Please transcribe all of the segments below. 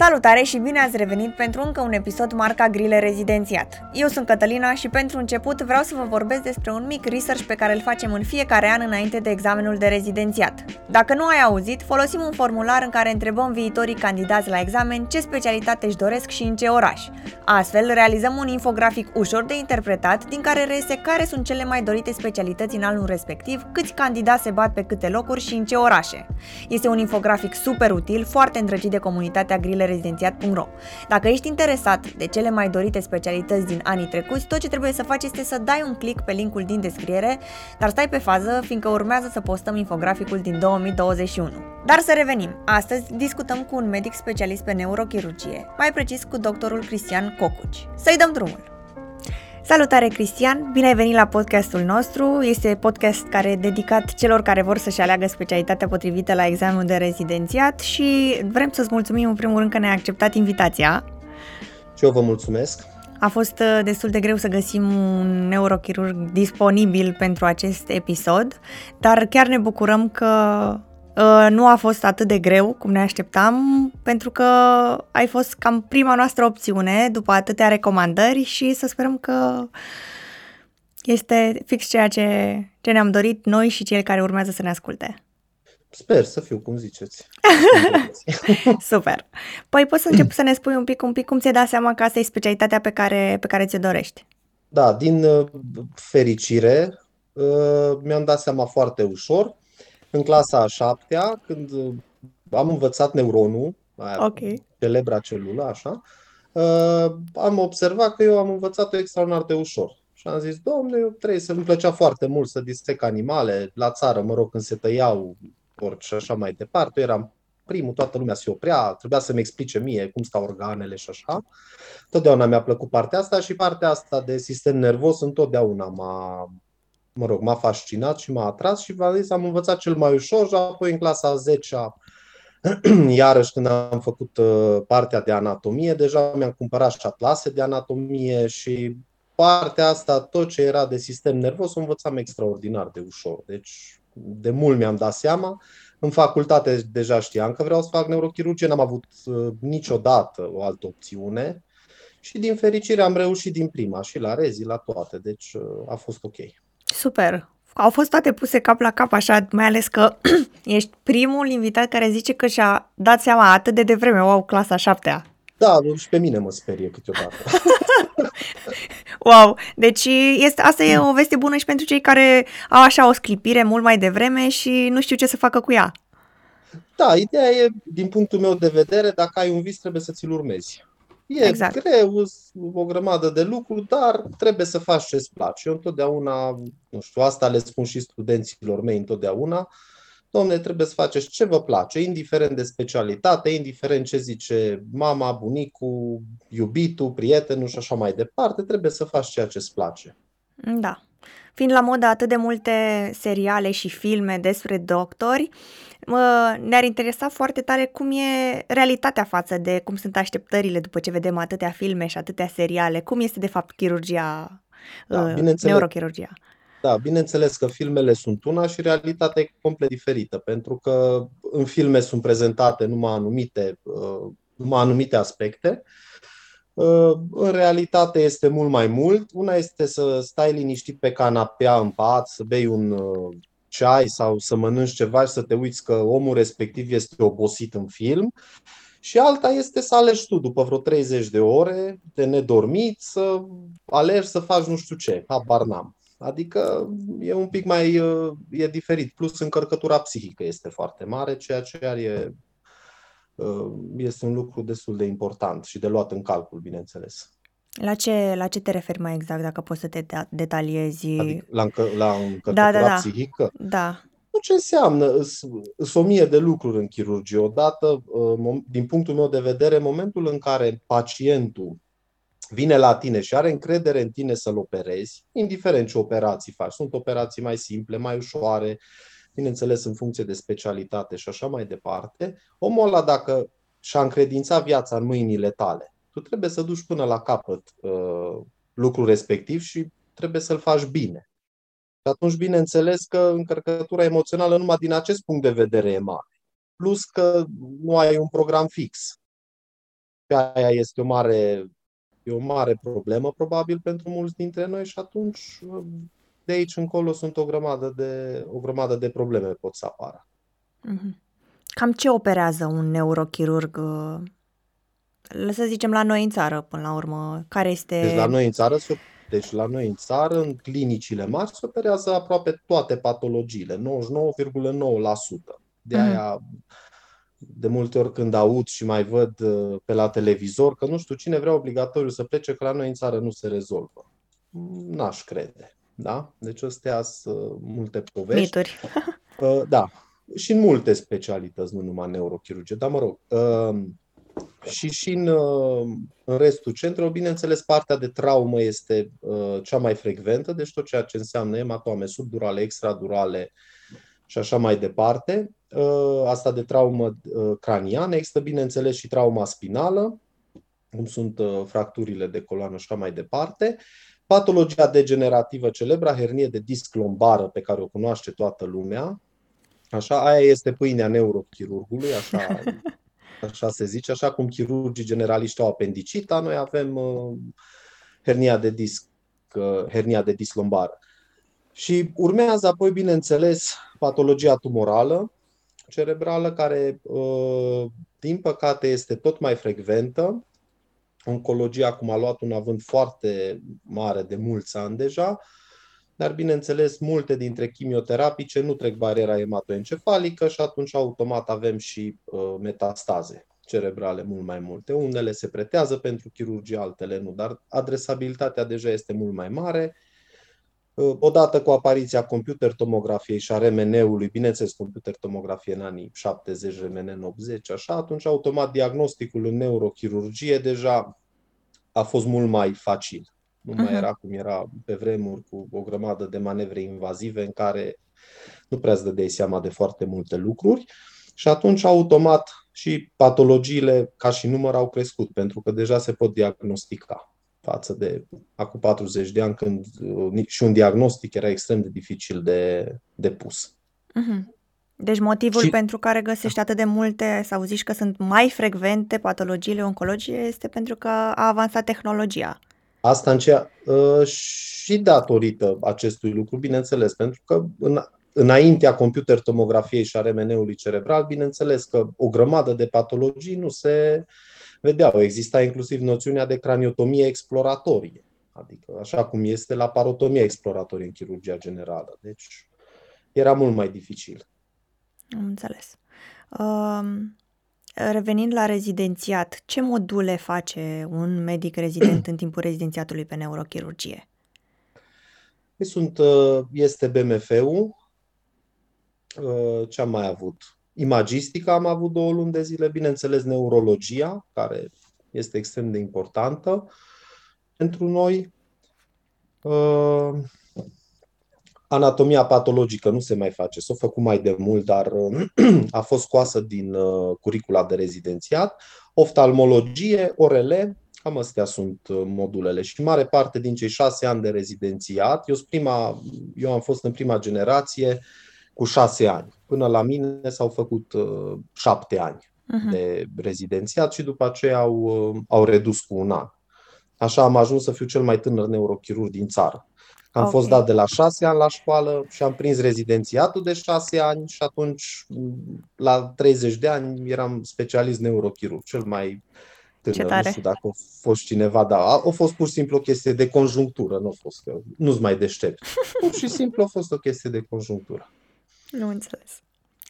Salutare și bine ați revenit pentru încă un episod marca Grile Rezidențiat. Eu sunt Cătălina și pentru început vreau să vă vorbesc despre un mic research pe care îl facem în fiecare an înainte de examenul de rezidențiat. Dacă nu ai auzit, folosim un formular în care întrebăm viitorii candidați la examen ce specialitate își doresc și în ce oraș. Astfel, realizăm un infografic ușor de interpretat din care reiese care sunt cele mai dorite specialități în anul respectiv, câți candidați se bat pe câte locuri și în ce orașe. Este un infografic super util, foarte îndrăgit de comunitatea Grile rezidențiat.ro. Dacă ești interesat de cele mai dorite specialități din anii trecuți, tot ce trebuie să faci este să dai un click pe linkul din descriere, dar stai pe fază, fiindcă urmează să postăm infograficul din 2021. Dar să revenim. Astăzi discutăm cu un medic specialist pe neurochirurgie, mai precis cu doctorul Cristian Cocuci. Să-i dăm drumul! Salutare Cristian, bine ai venit la podcastul nostru. Este podcast care e dedicat celor care vor să-și aleagă specialitatea potrivită la examenul de rezidențiat și vrem să-ți mulțumim în primul rând că ne-ai acceptat invitația. Și eu vă mulțumesc. A fost uh, destul de greu să găsim un neurochirurg disponibil pentru acest episod, dar chiar ne bucurăm că Uh, nu a fost atât de greu cum ne așteptam, pentru că ai fost cam prima noastră opțiune după atâtea recomandări și să sperăm că este fix ceea ce, ce ne-am dorit noi și cei care urmează să ne asculte. Sper să fiu, cum ziceți. Super. Păi poți să încep să ne spui un pic, un pic cum ți-ai dat seama că asta e specialitatea pe care, pe care ți-o dorești. Da, din uh, fericire uh, mi-am dat seama foarte ușor în clasa a șaptea, când uh, am învățat neuronul, aia, okay. celebra celulă, așa, uh, am observat că eu am învățat-o extraordinar de ușor. Și am zis, domnule, eu trebuie să-mi plăcea foarte mult să disec animale la țară, mă rog, când se tăiau porci și așa mai departe. Eu eram primul, toată lumea se oprea, trebuia să-mi explice mie cum stau organele și așa. Totdeauna mi-a plăcut partea asta și partea asta de sistem nervos întotdeauna m-a, mă rog, m-a fascinat și m-a atras și v-am zis, am învățat cel mai ușor și apoi în clasa a 10 iarăși când am făcut uh, partea de anatomie, deja mi-am cumpărat și atlase de anatomie și partea asta, tot ce era de sistem nervos, o învățam extraordinar de ușor. Deci, de mult mi-am dat seama. În facultate deja știam că vreau să fac neurochirurgie, n-am avut uh, niciodată o altă opțiune și din fericire am reușit din prima și la rezi, la toate, deci uh, a fost ok. Super! Au fost toate puse cap la cap așa, mai ales că ești primul invitat care zice că și-a dat seama atât de devreme, wow, clasa șaptea. Da, și pe mine mă sperie câteodată. wow, deci este, asta e o veste bună și pentru cei care au așa o sclipire mult mai devreme și nu știu ce să facă cu ea. Da, ideea e, din punctul meu de vedere, dacă ai un vis, trebuie să ți-l urmezi. E exact. greu, o grămadă de lucruri, dar trebuie să faci ce-ți place. Eu întotdeauna, nu știu, asta le spun și studenților mei întotdeauna, domne, trebuie să faceți ce vă place, indiferent de specialitate, indiferent ce zice mama, bunicul, iubitul, prietenul și așa mai departe, trebuie să faci ceea ce îți place. Da. Fiind la modă atât de multe seriale și filme despre doctori, ne-ar interesa foarte tare cum e realitatea față de cum sunt așteptările după ce vedem atâtea filme și atâtea seriale. Cum este de fapt chirurgia, da, uh, neurochirurgia? Da, bineînțeles că filmele sunt una și realitatea e complet diferită, pentru că în filme sunt prezentate numai anumite, uh, numai anumite aspecte. Uh, în realitate este mult mai mult. Una este să stai liniștit pe canapea în pat, să bei un ceai sau să mănânci ceva și să te uiți că omul respectiv este obosit în film. Și alta este să alegi tu după vreo 30 de ore de nedormit să alegi să faci nu știu ce, habar n-am. Adică e un pic mai e diferit. Plus încărcătura psihică este foarte mare, ceea ce e, este un lucru destul de important și de luat în calcul, bineînțeles. La ce, la ce te referi mai exact, dacă poți să te detaliezi? Adică la, încă, la încărcătura da, da, da. psihică? Da. Nu ce înseamnă? Sunt o mie de lucruri în chirurgie. Odată, uh, din punctul meu de vedere, în momentul în care pacientul vine la tine și are încredere în tine să-l operezi, indiferent ce operații faci, sunt operații mai simple, mai ușoare, bineînțeles în funcție de specialitate și așa mai departe, omul ăla dacă și-a încredințat viața în mâinile tale, tu trebuie să duci până la capăt uh, lucrul respectiv și trebuie să-l faci bine. Și atunci, bineînțeles că încărcătura emoțională numai din acest punct de vedere e mare. Plus că nu ai un program fix. aia este o mare, e o mare problemă probabil pentru mulți dintre noi și atunci de aici încolo sunt o grămadă de, o grămadă de probleme pot să apară. Mm-hmm. Cam ce operează un neurochirurg, uh, să zicem, la noi în țară, până la urmă? Care este... Deci la noi în țară se deci la noi în țară, în clinicile mari, se operează aproape toate patologiile, 99,9%. De mhm. aia, de multe ori când aud și mai văd uh, pe la televizor că nu știu cine vrea obligatoriu să plece, că la noi în țară nu se rezolvă. N-aș crede. Da? Deci astea sunt multe povești. Mituri. Uh, da. Și în multe specialități, nu numai neurochirurgie. Dar mă rog, uh, și și în, în restul centrelor, bineînțeles, partea de traumă este cea mai frecventă, deci tot ceea ce înseamnă ematome subdurale, extradurale și așa mai departe. Asta de traumă craniană, există, bineînțeles, și trauma spinală, cum sunt fracturile de coloană și așa mai departe. Patologia degenerativă celebra, hernie de disc lombară, pe care o cunoaște toată lumea, Așa, aia este pâinea neurochirurgului, așa, așa se zice, așa cum chirurgii generaliști au apendicita, noi avem uh, hernia de disc, uh, hernia de disc lombară. Și urmează apoi, bineînțeles, patologia tumorală cerebrală, care, uh, din păcate, este tot mai frecventă Oncologia acum a luat un avânt foarte mare de mulți ani deja, dar bineînțeles multe dintre chimioterapice nu trec bariera ematoencefalică și atunci automat avem și uh, metastaze cerebrale mult mai multe. Unele se pretează pentru chirurgie, altele nu, dar adresabilitatea deja este mult mai mare. Uh, odată cu apariția computer tomografiei și a RMN-ului, bineînțeles computer tomografie în anii 70, RMN în 80, așa, atunci automat diagnosticul în neurochirurgie deja a fost mult mai facil. Nu mai era cum era pe vremuri cu o grămadă de manevre invazive în care nu prea îți dădeai seama de foarte multe lucruri. Și atunci automat și patologiile ca și număr au crescut pentru că deja se pot diagnostica față de acum 40 de ani când uh, și un diagnostic era extrem de dificil de, de pus. Uh-huh. Deci motivul și... pentru care găsești atât de multe sau zici că sunt mai frecvente patologiile oncologie este pentru că a avansat tehnologia. Asta în ceea, uh, și datorită acestui lucru, bineînțeles, pentru că în, înaintea computer tomografiei și a RMN-ului cerebral, bineînțeles că o grămadă de patologii nu se vedeau. Exista inclusiv noțiunea de craniotomie exploratorie, adică așa cum este la parotomie exploratorie în chirurgia generală. Deci era mult mai dificil. Am înțeles. Um, revenind la rezidențiat, ce module face un medic rezident în timpul rezidențiatului pe neurochirurgie? Păi sunt, uh, este BMF-ul, uh, ce am mai avut? Imagistica am avut două luni de zile, bineînțeles neurologia, care este extrem de importantă pentru noi. Uh, Anatomia patologică nu se mai face, s-a făcut mai de mult, dar a fost scoasă din uh, curicula de rezidențiat. Oftalmologie, orele, cam astea sunt uh, modulele și mare parte din cei șase ani de rezidențiat, eu, prima, eu am fost în prima generație cu șase ani. Până la mine s-au făcut uh, șapte ani uh-huh. de rezidențiat și după aceea au, uh, au redus cu un an. Așa am ajuns să fiu cel mai tânăr neurochirurg din țară. Am okay. fost dat de la șase ani la școală și am prins rezidențiatul de șase ani și atunci, la 30 de ani, eram specialist neurochirurg, cel mai tânăr. Nu știu dacă a fost cineva, dar a, a fost pur și simplu o chestie de conjunctură, nu a fost că nu-ți mai deștept. Pur și simplu a fost o chestie de conjunctură. Nu înțeles.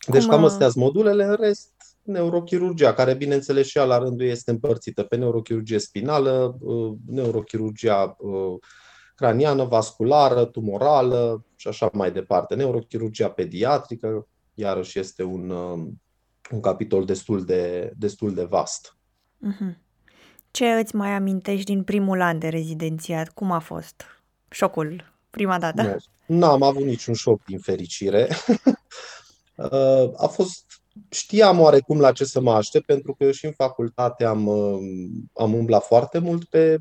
Deci Cum cam astea sunt modulele, în rest, neurochirurgia, care bineînțeles și ea la rândul este împărțită pe neurochirurgie spinală, uh, neurochirurgia uh, craniană, vasculară, tumorală și așa mai departe. Neurochirurgia pediatrică, iarăși este un, um, un capitol destul de, destul de vast. Mm-hmm. Ce îți mai amintești din primul an de rezidențiat? Cum a fost șocul prima dată? Nu am avut niciun șoc, din fericire. Uh, a fost știam oarecum la ce să mă aștept, pentru că eu și în facultate am, um, am umblat foarte mult pe,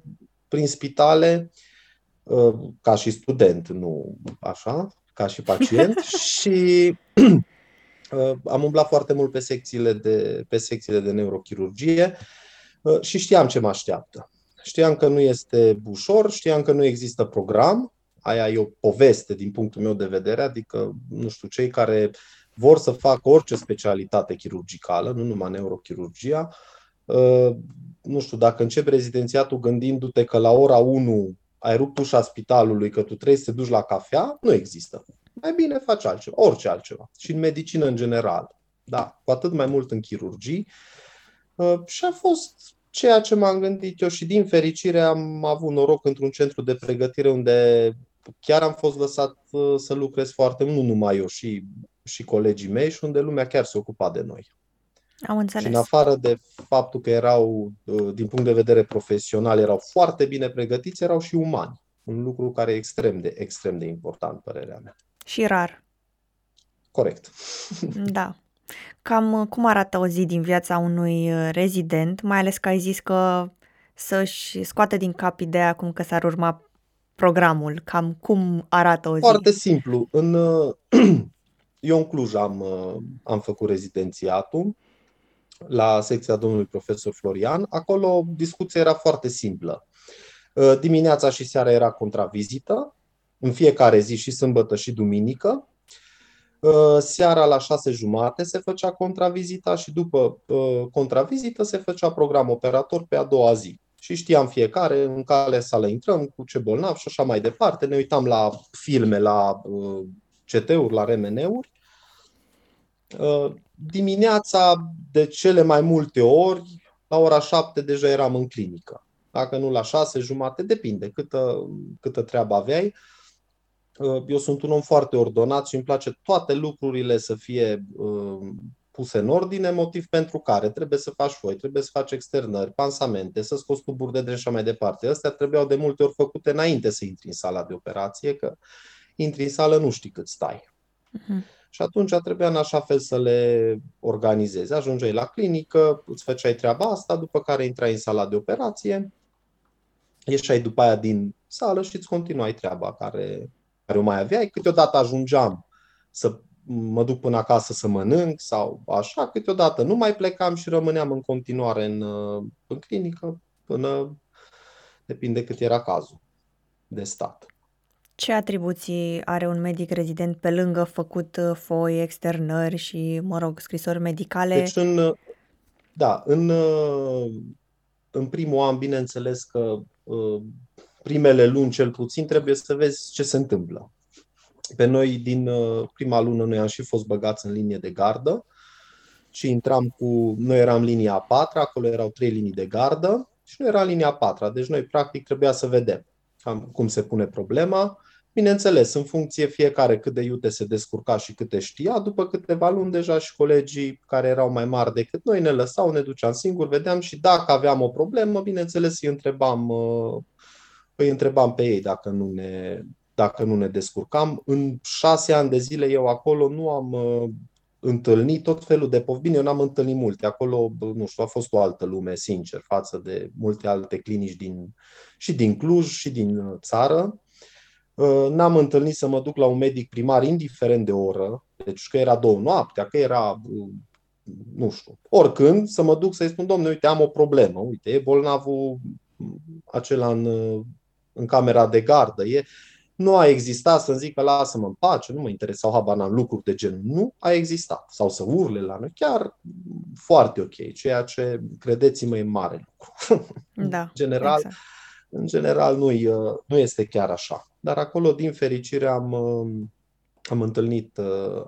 prin spitale Uh, ca și student, nu așa, ca și pacient și uh, am umblat foarte mult pe secțiile de, pe secțiile de neurochirurgie. Și știam ce mă așteaptă. Știam că nu este ușor, știam că nu există program, aia e o poveste din punctul meu de vedere, adică, nu știu, cei care vor să facă orice specialitate chirurgicală, nu numai neurochirurgia, uh, nu știu, dacă începi rezidențiatul gândindu-te că la ora 1 ai rupt ușa spitalului, că tu trebuie să te duci la cafea, nu există. Mai bine faci altceva, orice altceva. Și în medicină în general. Da, cu atât mai mult în chirurgii. Uh, și a fost ceea ce m-am gândit eu și din fericire am avut noroc într-un centru de pregătire unde chiar am fost lăsat uh, să lucrez foarte mult, nu numai eu, și, și colegii mei și unde lumea chiar se ocupa de noi. Am înțeles. Și în afară de faptul că erau, uh, din punct de vedere profesional, erau foarte bine pregătiți, erau și umani. Un lucru care e extrem de, extrem de important, părerea mea. Și rar. Corect. Da. Cam uh, cum arată o zi din viața unui rezident, mai ales că ai zis că să-și scoată din cap ideea cum că s-ar urma programul? Cam cum arată o zi? Foarte simplu. În, eu în Cluj am, am făcut rezidențiatul la secția domnului profesor Florian. Acolo discuția era foarte simplă. Dimineața și seara era contravizită, în fiecare zi și sâmbătă și duminică. Seara la șase jumate se făcea contravizita și după contravizită se făcea program operator pe a doua zi și știam fiecare în care sală intrăm, cu ce bolnav și așa mai departe. Ne uitam la filme, la uh, CT-uri, la RMN-uri. Uh, dimineața, de cele mai multe ori, la ora 7 deja eram în clinică. Dacă nu la 6, jumate, depinde câtă, câtă treabă aveai. Uh, eu sunt un om foarte ordonat și îmi place toate lucrurile să fie puse în ordine, motiv pentru care trebuie să faci foi, trebuie să faci externări, pansamente, să scoți tuburi de dren și mai departe. Astea trebuiau de multe ori făcute înainte să intri în sala de operație, că intri în sală nu știi cât stai. Uh-huh. Și atunci trebuia în așa fel să le organizezi. Ajungeai la clinică, îți făceai treaba asta, după care intrai în sala de operație, ieșai după aia din sală și îți continuai treaba care, care o mai aveai. Câteodată ajungeam să mă duc până acasă să mănânc sau așa, câteodată nu mai plecam și rămâneam în continuare în, uh, în clinică până depinde cât era cazul de stat. Ce atribuții are un medic rezident pe lângă făcut uh, foi, externări și, mă rog, scrisori medicale? Deci, în, uh, da, în, în primul an, bineînțeles că primele luni cel puțin trebuie să vezi ce se întâmplă. Pe noi, din uh, prima lună, noi am și fost băgați în linie de gardă și intram cu. Noi eram linia a patra, acolo erau trei linii de gardă și nu era linia a patra. Deci noi, practic, trebuia să vedem cum se pune problema. Bineînțeles, în funcție fiecare cât de iute se descurca și câte știa, după câteva luni deja și colegii care erau mai mari decât noi ne lăsau, ne duceam singuri, vedeam și dacă aveam o problemă, bineînțeles îi întrebam, uh, îi întrebam pe ei dacă nu ne, dacă nu ne descurcam. În șase ani de zile eu acolo nu am uh, întâlnit tot felul de povești. Bine, eu n-am întâlnit multe. Acolo, nu știu, a fost o altă lume, sincer, față de multe alte clinici din, și din Cluj și din uh, țară. Uh, n-am întâlnit să mă duc la un medic primar, indiferent de oră, deci că era două noaptea, că era, nu știu, oricând, să mă duc să-i spun, domnule, uite, am o problemă, uite, e bolnavul acela în, în camera de gardă, e, nu a existat să zică lasă-mă în pace, nu mă interesau habar n-am lucruri de genul. Nu a existat. Sau să urle la noi. Chiar foarte ok. Ceea ce, credeți-mă, e mare lucru. Da, în general, exact. în general nu, nu este chiar așa. Dar acolo, din fericire, am, am, întâlnit,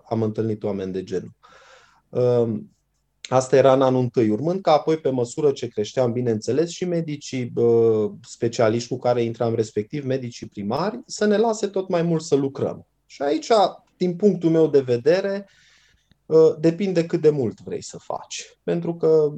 am întâlnit oameni de genul. Asta era în anul întâi, urmând ca apoi, pe măsură ce creșteam, bineînțeles, și medicii specialiști cu care intram, respectiv medicii primari, să ne lase tot mai mult să lucrăm. Și aici, din punctul meu de vedere, ă, depinde cât de mult vrei să faci. Pentru că,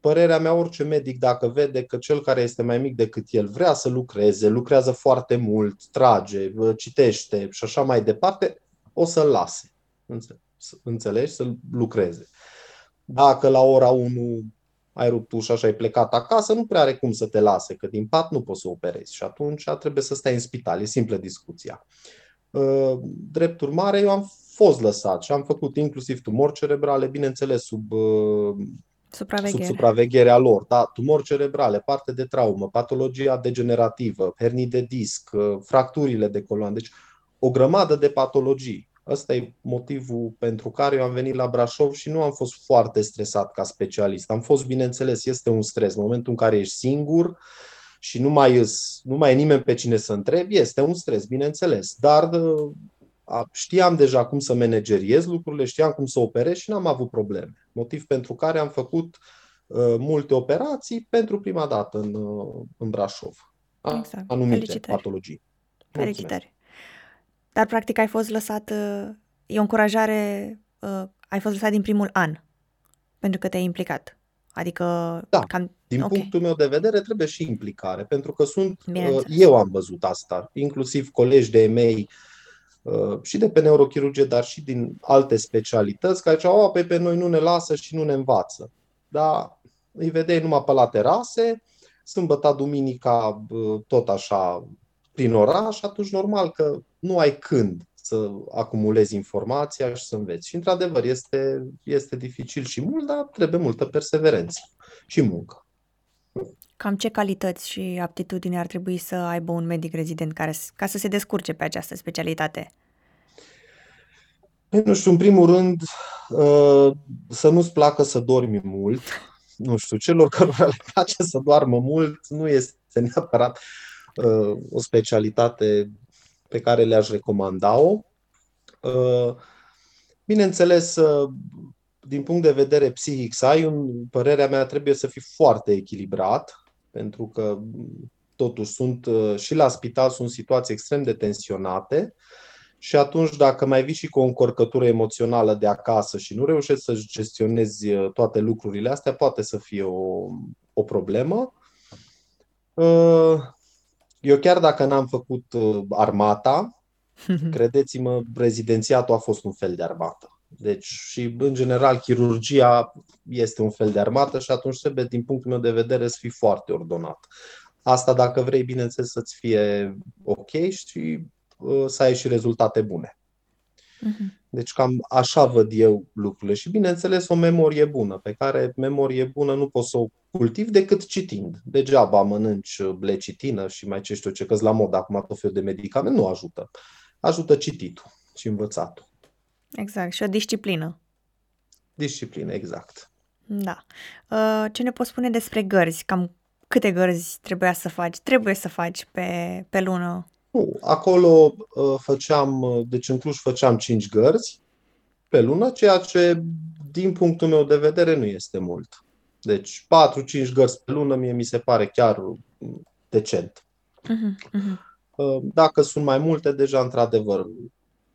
părerea mea, orice medic, dacă vede că cel care este mai mic decât el vrea să lucreze, lucrează foarte mult, trage, citește și așa mai departe, o să-l lase. Înțeleg înțelegi, să lucreze. Dacă la ora 1 ai rupt ușa și ai plecat acasă, nu prea are cum să te lase, că din pat nu poți să operezi și atunci trebuie să stai în spital. E simplă discuția. Uh, drept urmare, eu am fost lăsat și am făcut inclusiv tumori cerebrale, bineînțeles, sub, uh, supraveghere. sub supravegherea lor. Da, tumori cerebrale, parte de traumă, patologia degenerativă, hernii de disc, uh, fracturile de coloană. Deci o grămadă de patologii. Ăsta e motivul pentru care eu am venit la Brașov și nu am fost foarte stresat ca specialist. Am fost, bineînțeles, este un stres. În momentul în care ești singur și nu mai, nu mai e nimeni pe cine să întrebi, este un stres, bineînțeles. Dar știam deja cum să manageriez lucrurile, știam cum să operez și n-am avut probleme. Motiv pentru care am făcut uh, multe operații pentru prima dată în, uh, în Brașov. Exact. Anumite Felicitări. patologii. Felicitări. Dar, practic, ai fost lăsat, uh, e o încurajare, uh, ai fost lăsat din primul an, pentru că te-ai implicat. Adică, da, cam... din okay. punctul meu de vedere, trebuie și implicare, pentru că sunt, uh, eu am văzut asta, inclusiv colegi de mei și de pe neurochirurgie, dar și din alte specialități, care ziceau, pe, pe noi nu ne lasă și nu ne învață. Dar îi vedeai numai pe la terase, sâmbătă, duminica, tot așa, prin oraș, atunci normal că nu ai când să acumulezi informația și să înveți. Și într-adevăr este, este dificil și mult, dar trebuie multă perseverență și muncă. Cam ce calități și aptitudini ar trebui să aibă un medic rezident care, ca să se descurce pe această specialitate? Păi, nu știu, în primul rând, uh, să nu-ți placă să dormi mult. Nu știu, celor care le place să doarmă mult nu este neapărat uh, o specialitate pe care le-aș recomanda-o. Uh, bineînțeles, uh, din punct de vedere psihic, să ai, în părerea mea, trebuie să fii foarte echilibrat, pentru că totuși sunt uh, și la spital sunt situații extrem de tensionate și atunci dacă mai vii și cu o încărcătură emoțională de acasă și nu reușești să gestionezi toate lucrurile astea, poate să fie o, o problemă. Eu chiar dacă n-am făcut uh, armata, credeți-mă, rezidențiatul a fost un fel de armată. Deci și în general chirurgia este un fel de armată și atunci trebuie, din punctul meu de vedere, să fii foarte ordonat. Asta dacă vrei, bineînțeles, să-ți fie ok și uh, să ai și rezultate bune. Uh-huh. Deci cam așa văd eu lucrurile. Și bineînțeles o memorie bună, pe care memorie bună nu poți să o cultivi decât citind. Degeaba mănânci blecitină și mai ce știu ce, că la mod acum tot felul de medicamente, nu ajută. Ajută cititul și învățatul. Exact, și o disciplină. Disciplină, exact. Da. Uh, ce ne poți spune despre gărzi? Cam câte gărzi trebuia să faci? Trebuie să faci pe, pe lună? Nu, acolo uh, făceam, uh, deci în Cluj făceam 5 gărzi pe lună, ceea ce din punctul meu de vedere nu este mult. Deci 4-5 gărzi pe lună mie mi se pare chiar decent. Uh-huh, uh-huh. Dacă sunt mai multe, deja într-adevăr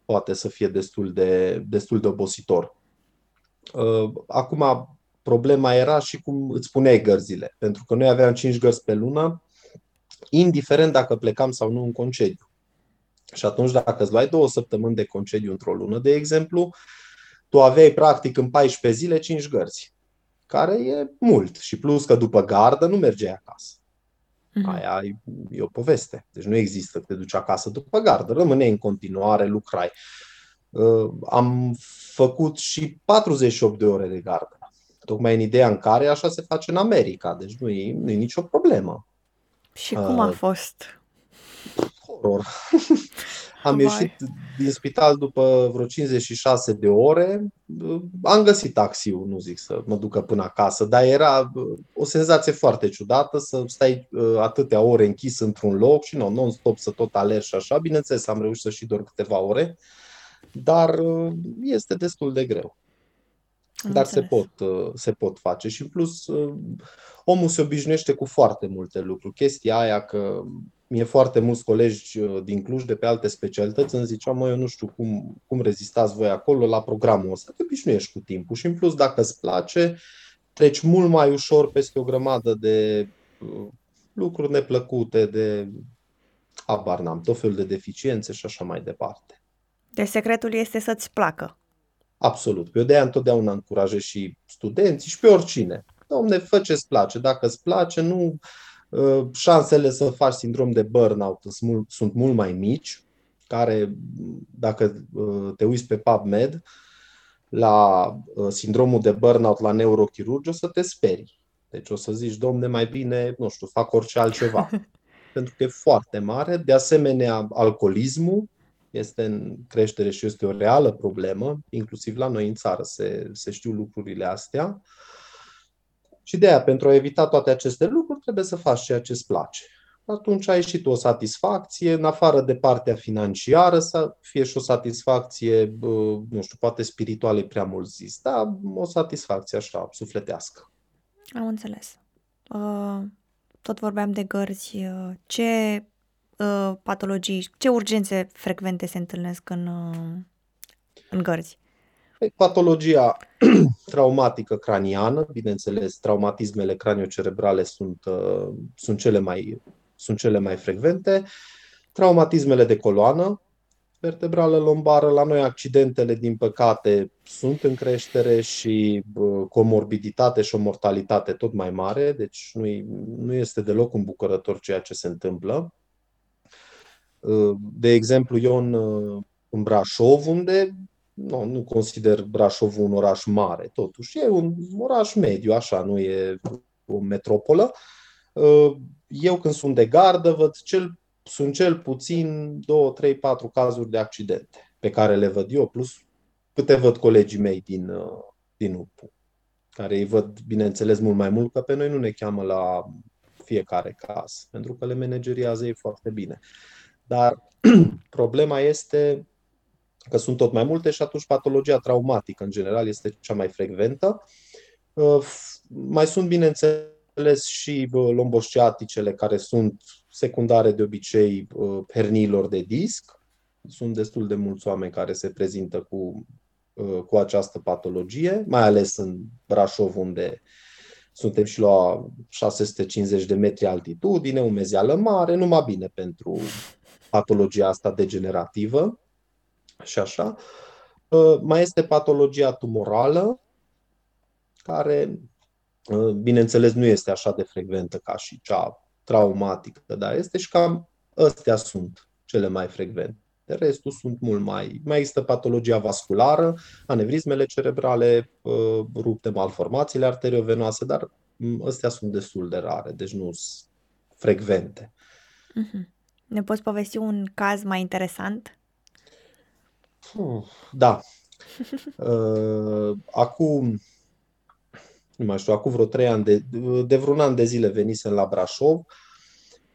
poate să fie destul de, destul de obositor. Acum, problema era și cum îți spuneai gărzile. Pentru că noi aveam 5 gărzi pe lună, indiferent dacă plecam sau nu în concediu. Și atunci, dacă îți luai două săptămâni de concediu într-o lună, de exemplu, tu aveai practic în 14 zile 5 gărzi, care e mult. Și plus că după gardă nu mergeai acasă. Mm-hmm. Aia e o poveste. Deci nu există că te duci acasă după gardă. Rămâneai în continuare, lucrai. Uh, am făcut și 48 de ore de gardă. Tocmai în ideea în care așa se face în America. Deci nu e, nu e nicio problemă. Și cum a uh, fost? Horror. Am Vai. ieșit din spital după vreo 56 de ore. Am găsit taxiul, nu zic să mă ducă până acasă, dar era uh, o senzație foarte ciudată să stai uh, atâtea ore închis într-un loc și nu, non-stop să tot alergi și așa. Bineînțeles, am reușit să și dorm câteva ore, dar este destul de greu. Am dar se pot, se pot face și în plus omul se obișnuiește cu foarte multe lucruri. Chestia aia că mie foarte mulți colegi uh, din Cluj de pe alte specialități îmi ziceau, mă, eu nu știu cum, cum rezistați voi acolo la programul ăsta. Te obișnuiești cu timpul și în plus dacă îți place, treci mult mai ușor peste o grămadă de uh, lucruri neplăcute, de abar n-am, tot felul de deficiențe și așa mai departe. Deci secretul este să-ți placă. Absolut. Eu de-aia întotdeauna încurajez și studenții și pe oricine. Domne, fă ce-ți place. Dacă îți place, nu uh, șansele să faci sindrom de burnout sunt mult, sunt mult mai mici, care, dacă uh, te uiți pe PubMed, la uh, sindromul de burnout la neurochirurgi, o să te sperii. Deci o să zici, domne, mai bine, nu știu, fac orice altceva. Pentru că e foarte mare. De asemenea, alcoolismul este în creștere și este o reală problemă, inclusiv la noi în țară se, se știu lucrurile astea. Și de aia, pentru a evita toate aceste lucruri, trebuie să faci ceea ce îți place. Atunci ai și tu o satisfacție, în afară de partea financiară, să fie și o satisfacție, nu știu, poate spirituală prea mult zis, dar o satisfacție așa, sufletească. Am înțeles. Uh, tot vorbeam de gărzi. Uh, ce uh, patologii, ce urgențe frecvente se întâlnesc în, în gărzi? Păi, patologia traumatică craniană, bineînțeles, traumatismele craniocerebrale sunt, sunt, cele mai, sunt cele mai frecvente. Traumatismele de coloană, vertebrală lombară. La noi accidentele, din păcate, sunt în creștere și comorbiditate și o mortalitate tot mai mare, deci nu, nu este deloc îmbucurător ceea ce se întâmplă. De exemplu, eu în, în Brașov, unde nu, nu consider Brașov un oraș mare, totuși e un oraș mediu, așa, nu e o metropolă. Eu când sunt de gardă văd cel sunt cel puțin 2, 3, 4 cazuri de accidente pe care le văd eu, plus câte văd colegii mei din, uh, din UPU, care îi văd, bineînțeles, mult mai mult, că pe noi nu ne cheamă la fiecare caz, pentru că le manageriază ei foarte bine. Dar problema este că sunt tot mai multe și atunci patologia traumatică, în general, este cea mai frecventă. Uh, mai sunt, bineînțeles, și uh, lombosciaticele, care sunt secundare de obicei uh, herniilor de disc. Sunt destul de mulți oameni care se prezintă cu, uh, cu această patologie, mai ales în Brașov, unde suntem și la 650 de metri altitudine, umezeală mare, numai bine pentru patologia asta degenerativă și așa. Uh, mai este patologia tumorală, care, bineînțeles, nu este așa de frecventă ca și cea traumatică, dar este și cam ăstea sunt cele mai frecvente. De restul sunt mult mai... Mai există patologia vasculară, anevrismele cerebrale uh, rupte, malformațiile arteriovenoase, dar mm, astea sunt destul de rare, deci nu sunt frecvente. Uh-huh. Ne poți povesti un caz mai interesant? Da. Uh, acum, nu mai știu, acum vreo trei ani, de, de vreun an de zile venisem la Brașov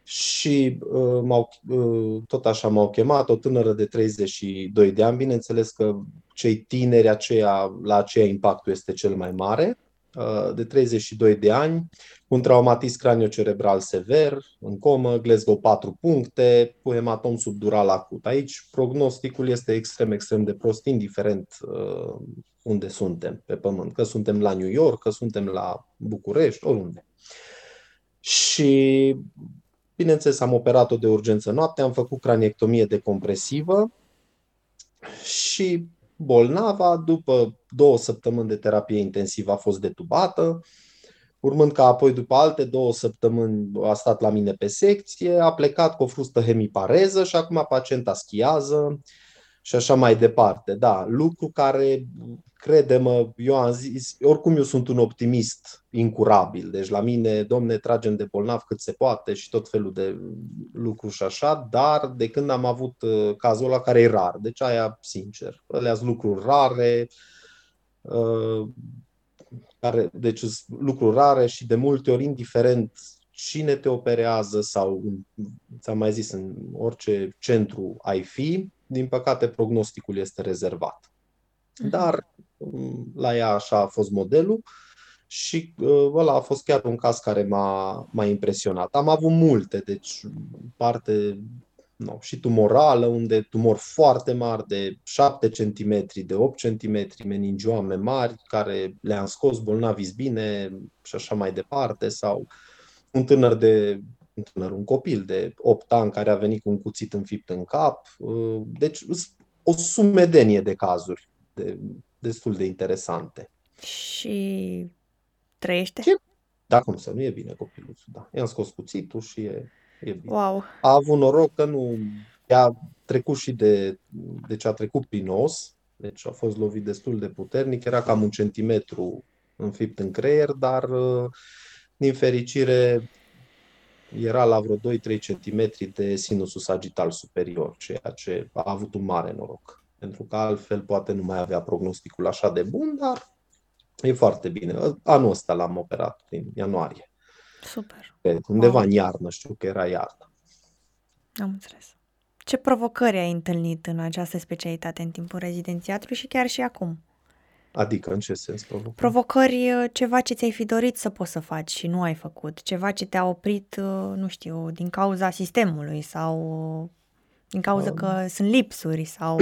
și uh, m-au, uh, tot așa m-au chemat, o tânără de 32 de ani, bineînțeles că cei tineri aceea, la aceea impactul este cel mai mare, uh, de 32 de ani, cu un traumatism craniocerebral sever, în comă, Glasgow 4 puncte, cu hematom subdural acut. Aici prognosticul este extrem, extrem de prost, indiferent uh, unde suntem pe pământ, că suntem la New York, că suntem la București, oriunde. Și Bineînțeles, am operat-o de urgență noapte, am făcut craniectomie decompresivă și bolnava, după două săptămâni de terapie intensivă, a fost detubată, urmând ca apoi, după alte două săptămâni, a stat la mine pe secție, a plecat cu o frustă hemipareză și acum pacienta schiază și așa mai departe. Da, lucru care crede-mă, eu am zis, oricum eu sunt un optimist incurabil, deci la mine, domne, tragem de bolnav cât se poate și tot felul de lucruri și așa, dar de când am avut uh, cazul ăla care e rar, deci aia, sincer, alea lucruri rare, uh, care, deci lucruri rare și de multe ori, indiferent cine te operează sau, ți-am mai zis, în orice centru ai fi, din păcate prognosticul este rezervat. Mhm. Dar la ea așa a fost modelul și uh, ăla a fost chiar un caz care m-a, m-a impresionat. Am avut multe, deci parte no, și tumorală, unde tumori foarte mari de 7 cm, de 8 cm, meningioame mari, care le-am scos bolnavi bine și așa mai departe, sau un tânăr de un tânăr, un copil de 8 ani care a venit cu un cuțit înfipt în cap. Uh, deci o sumedenie de cazuri de, destul de interesante. Și trăiește? Ce? Da, cum să nu e bine copilul, da. I-am scos cuțitul și e, e bine. Wow. A avut noroc că nu... Ea a trecut și de... Deci a trecut prin os, Deci a fost lovit destul de puternic, era cam un centimetru înfipt în creier, dar din fericire era la vreo 2-3 cm de sinusul sagital superior, ceea ce a avut un mare noroc. Pentru că altfel poate nu mai avea prognosticul așa de bun, dar e foarte bine. Anul ăsta l-am operat, în ianuarie. Super. Pe undeva wow. în iarnă, știu că era iarnă. Am înțeles. Ce provocări ai întâlnit în această specialitate în timpul rezidențiatului și chiar și acum? Adică, în ce sens provocări? Provocări, uh, ceva ce ți-ai fi dorit să poți să faci și nu ai făcut, ceva ce te-a oprit, uh, nu știu, din cauza sistemului sau uh, din cauza um. că sunt lipsuri sau...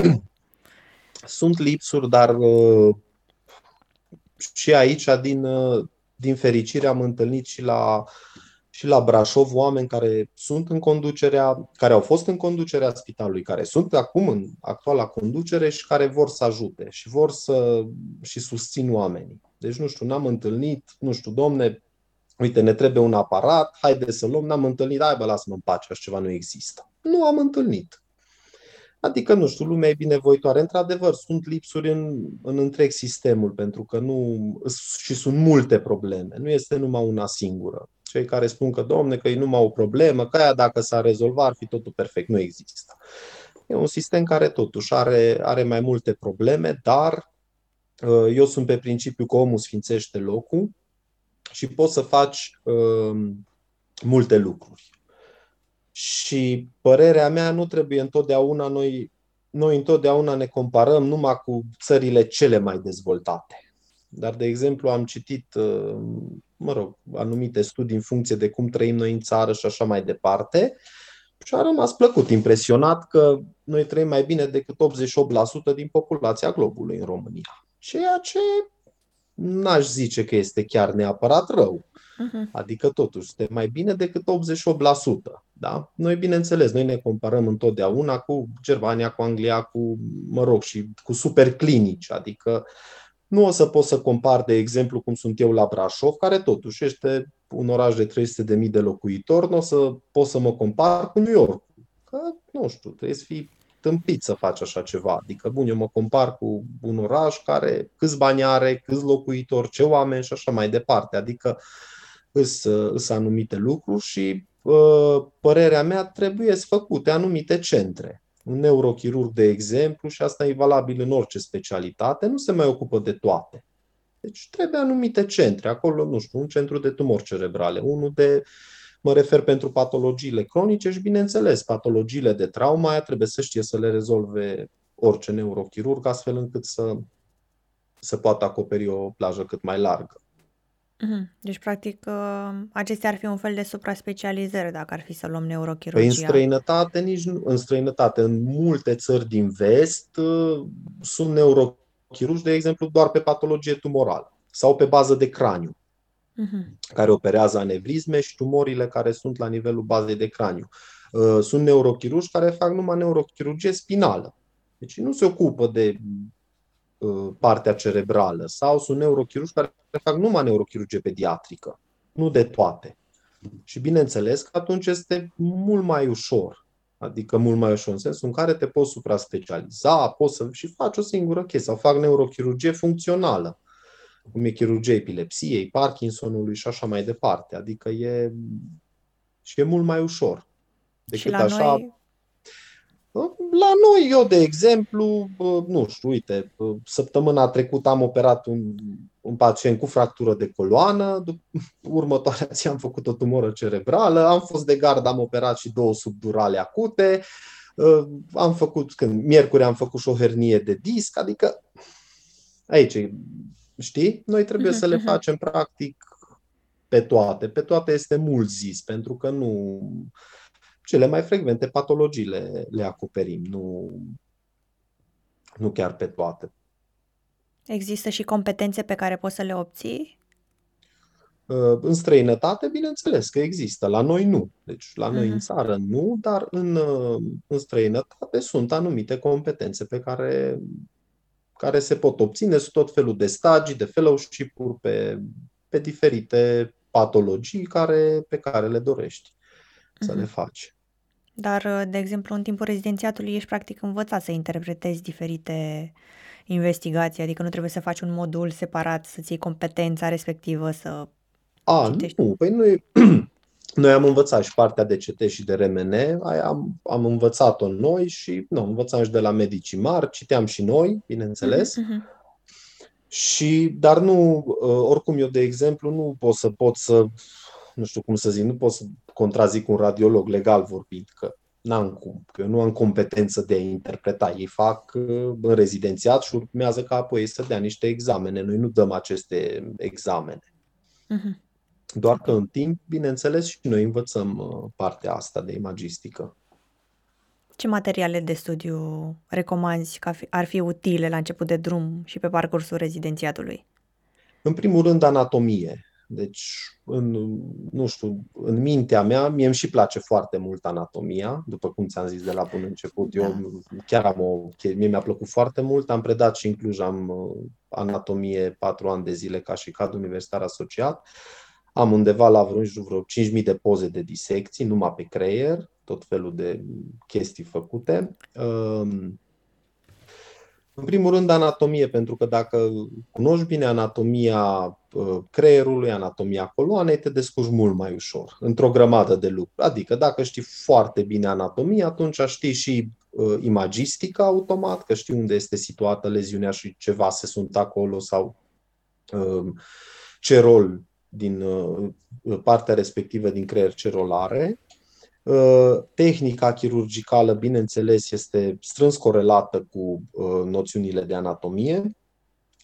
Sunt lipsuri, dar și aici, din, din fericire, am întâlnit și la și la Brașov oameni care sunt în conducerea, care au fost în conducerea spitalului, care sunt acum în actuala conducere și care vor să ajute și vor să și susțin oamenii. Deci, nu știu, n-am întâlnit, nu știu, domne, uite, ne trebuie un aparat, haide să luăm, n-am întâlnit, hai bă, lasă-mă în pace, așa ceva nu există. Nu am întâlnit. Adică, nu știu, lumea e binevoitoare. Într-adevăr, sunt lipsuri în, în întreg sistemul, pentru că nu. și sunt multe probleme. Nu este numai una singură cei care spun că, domne, că e numai o problemă, că aia dacă s-ar rezolva ar fi totul perfect. Nu există. E un sistem care totuși are, are mai multe probleme, dar uh, eu sunt pe principiu că omul sfințește locul și poți să faci uh, multe lucruri. Și părerea mea nu trebuie întotdeauna noi, noi întotdeauna ne comparăm numai cu țările cele mai dezvoltate. Dar, de exemplu, am citit uh, mă rog, anumite studii în funcție de cum trăim noi în țară și așa mai departe. Și a rămas plăcut, impresionat că noi trăim mai bine decât 88% din populația globului în România. Ceea ce n-aș zice că este chiar neapărat rău. Uh-huh. Adică totuși suntem mai bine decât 88%. Da? Noi, bineînțeles, noi ne comparăm întotdeauna cu Germania, cu Anglia, cu, mă rog, și cu superclinici. Adică nu o să pot să compar, de exemplu, cum sunt eu la Brașov, care totuși este un oraș de 300.000 de locuitori, nu o să pot să mă compar cu New York. Că, nu știu, trebuie să fii tâmpit să faci așa ceva. Adică, bun, eu mă compar cu un oraș care câți bani are, câți locuitori, ce oameni și așa mai departe. Adică, sunt anumite lucruri și, uh, părerea mea, trebuie să făcute anumite centre un neurochirurg, de exemplu, și asta e valabil în orice specialitate, nu se mai ocupă de toate. Deci trebuie anumite centre. Acolo, nu știu, un centru de tumori cerebrale, unul de, mă refer pentru patologiile cronice și, bineînțeles, patologiile de trauma, aia trebuie să știe să le rezolve orice neurochirurg, astfel încât să, să poată acoperi o plajă cât mai largă. Mhm. Deci, practic, uh, acestea ar fi un fel de supra-specializare dacă ar fi să luăm neurochirurgia. Păi în străinătate, nici nu, în străinătate, în multe țări din vest, uh, sunt neurochirurgi, de exemplu, doar pe patologie tumorală sau pe bază de craniu, uh-huh. care operează anevrisme și tumorile care sunt la nivelul bazei de craniu. Uh, sunt neurochirurgi care fac numai neurochirurgie spinală. Deci nu se ocupă de Uh, partea cerebrală sau sunt neurochirurgi care fac numai neurochirurgie pediatrică, nu de toate. Și bineînțeles că atunci este mult mai ușor, adică mult mai ușor în sensul în care te poți supra-specializa, poți să și faci o singură chestie sau fac neurochirurgie funcțională, cum e chirurgia epilepsiei, Parkinsonului și așa mai departe. Adică e și e mult mai ușor decât și la așa noi la noi, eu, de exemplu, nu știu, uite, săptămâna trecută am operat un, un pacient cu fractură de coloană, următoarea zi am făcut o tumoră cerebrală, am fost de gard, am operat și două subdurale acute, am făcut, când miercuri am făcut și o hernie de disc, adică aici, știi, noi trebuie uh-huh, să le mhm. facem practic pe toate. Pe toate este mult zis, pentru că nu cele mai frecvente patologii le, le acoperim, nu, nu chiar pe toate. Există și competențe pe care poți să le obții? Uh, în străinătate, bineînțeles că există. La noi nu. Deci la noi uh-huh. în mhm. țară nu, dar în, uh, în străinătate sunt anumite competențe pe care, care se pot obține. Sunt tot felul de stagii, de fellowship-uri pe, pe diferite patologii care, pe care le dorești să le mhm. faci. Dar, uh, de exemplu, în timpul rezidențiatului ești practic învățat să interpretezi diferite investigație, adică nu trebuie să faci un modul separat, să-ți iei competența respectivă, să A, citești. nu, păi noi, noi am învățat și partea de CT și de RMN, aia am, am învățat-o noi și nu, învățam și de la medicii mari, citeam și noi, bineînțeles. Mhm, Și, dar nu, uh, oricum eu, de exemplu, nu pot să pot să, nu știu cum să zic, nu pot să contrazic un radiolog legal vorbind, că n-am cum, că eu nu am competență de a interpreta. Ei fac uh, în rezidențiat și urmează ca apoi să dea niște examene. Noi nu dăm aceste examene. mhm. Doar că în timp, bineînțeles, și noi învățăm uh, partea asta de imagistică. Ce materiale de studiu recomanzi că ar fi- ar fi utile la început de drum și pe parcursul rezidențiatului? În primul rând, anatomie. Deci, în, nu știu, în mintea mea, mie îmi și place foarte mult anatomia, după cum ți-am zis de la bun început. Eu Da. chiar am o, mie mi-a plăcut foarte mult, am predat și în Cluj, am uh, anatomie patru ani de zile ca și cadru universitar asociat. Am undeva la vreo, nu știu, vreo 5.000 de poze de disecții, numai pe creier, tot felul de chestii făcute. Um, În primul rând, anatomie, pentru că dacă cunoști bine anatomia uh, creierului, anatomia coloanei, te descurci mult mai ușor, într-o grămadă de lucruri. Adică dacă știi foarte bine anatomia, atunci știi și uh, imagistica automat, că știi unde este situată leziunea și ce vase sunt acolo sau uh, ce rol din uh, partea respectivă din creier, ce rol are. Uh, Tehnica chirurgicală, bineînțeles, este strâns corelată cu uh, noțiunile de anatomie.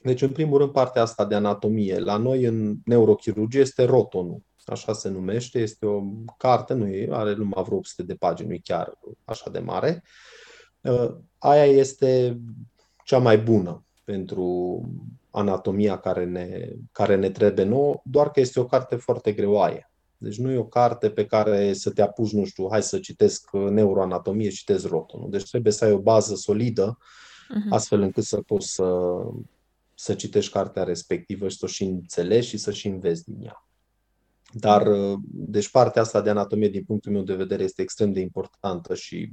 Deci, în primul rând, partea asta de anatomie. La noi, în neurochirurgie, este rotonul. Așa se numește. Este o carte, nu e, are numai vreo 800 de pagini, nu e chiar așa de mare. Uh, Aia este cea mai bună pentru anatomia care ne, care ne trebuie nouă, doar că este o carte foarte greoaie. Deci nu e o carte pe care să te apuci, nu știu, hai să citesc neuroanatomie, citesc rotonul. Deci trebuie să ai o bază solidă, Mhm. astfel încât să poți să, să citești cartea respectivă și să o și înțelegi și să și înveți din ea. Dar, deci partea asta de anatomie, din punctul meu de vedere, este extrem de importantă și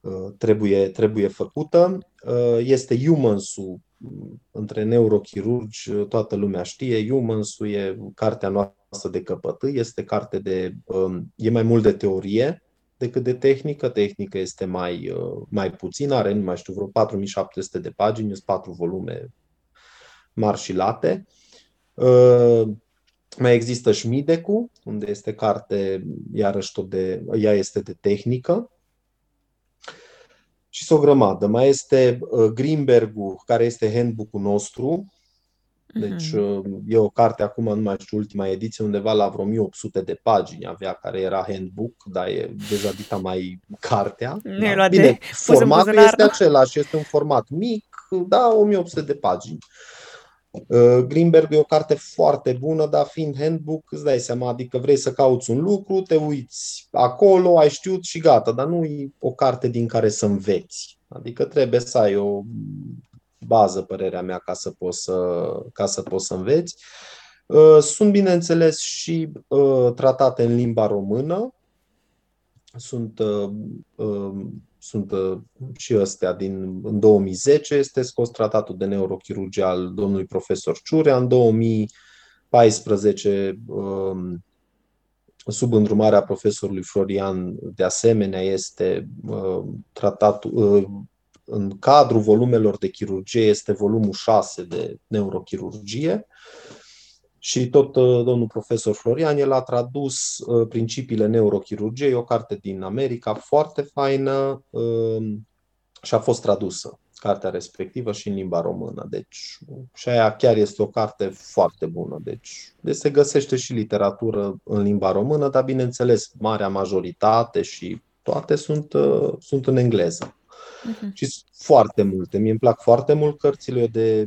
uh, trebuie, trebuie făcută. Uh, Este Humans-ul între neurochirurgi, toată lumea știe, Humans-ul e cartea noastră de căpătâi, este carte de, um, e mai mult de teorie decât de tehnică, tehnică este mai, uh, mai puțin, are, nu mai știu, vreo 4700 de pagini, sunt patru volume mari și late. Uh, Mai există Schmidecu, unde este carte, iarăși tot de, ea este de tehnică, și o grămadă. Mai este uh, Greenberg-ul, care este handbook-ul nostru. Deci Mhm. uh, e o carte acum, nu mai știu, ultima ediție, undeva la vreo 1800 de pagini avea, care era handbook, dar e deja dita mai cartea. Nu e luat de Bine, pus în formatul buzunar. este același, este un format mic, da, 1800 de pagini. Uh, Greenberg e o carte foarte bună, dar fiind handbook, îți dai seama, adică vrei să cauți un lucru, te uiți acolo, ai știut și gata, dar nu e o carte din care să înveți. Adică trebuie să ai o bază, părerea mea, ca să poți să, ca să, poți să înveți. Uh, Sunt, bineînțeles, și uh, tratate în limba română. Sunt, uh, uh, sunt uh, și ăstea din în 2010 este scos tratatul de neurochirurgie al domnului profesor Ciurea. În 2014, um, sub îndrumarea profesorului Florian, de asemenea, este uh, tratatul, uh, în cadrul volumelor de chirurgie, este volumul 6 de neurochirurgie. Și tot uh, domnul profesor Florian, el a tradus uh, principiile neurochirurgiei, o carte din America foarte faină uh, și a fost tradusă cartea respectivă și în limba română. Deci, și aia chiar este o carte foarte bună. Deci, deci se găsește și literatură în limba română, dar bineînțeles, marea majoritate și toate sunt, uh, sunt în engleză. Mhm. Și sunt foarte multe. Mie îmi plac foarte mult cărțile eu de,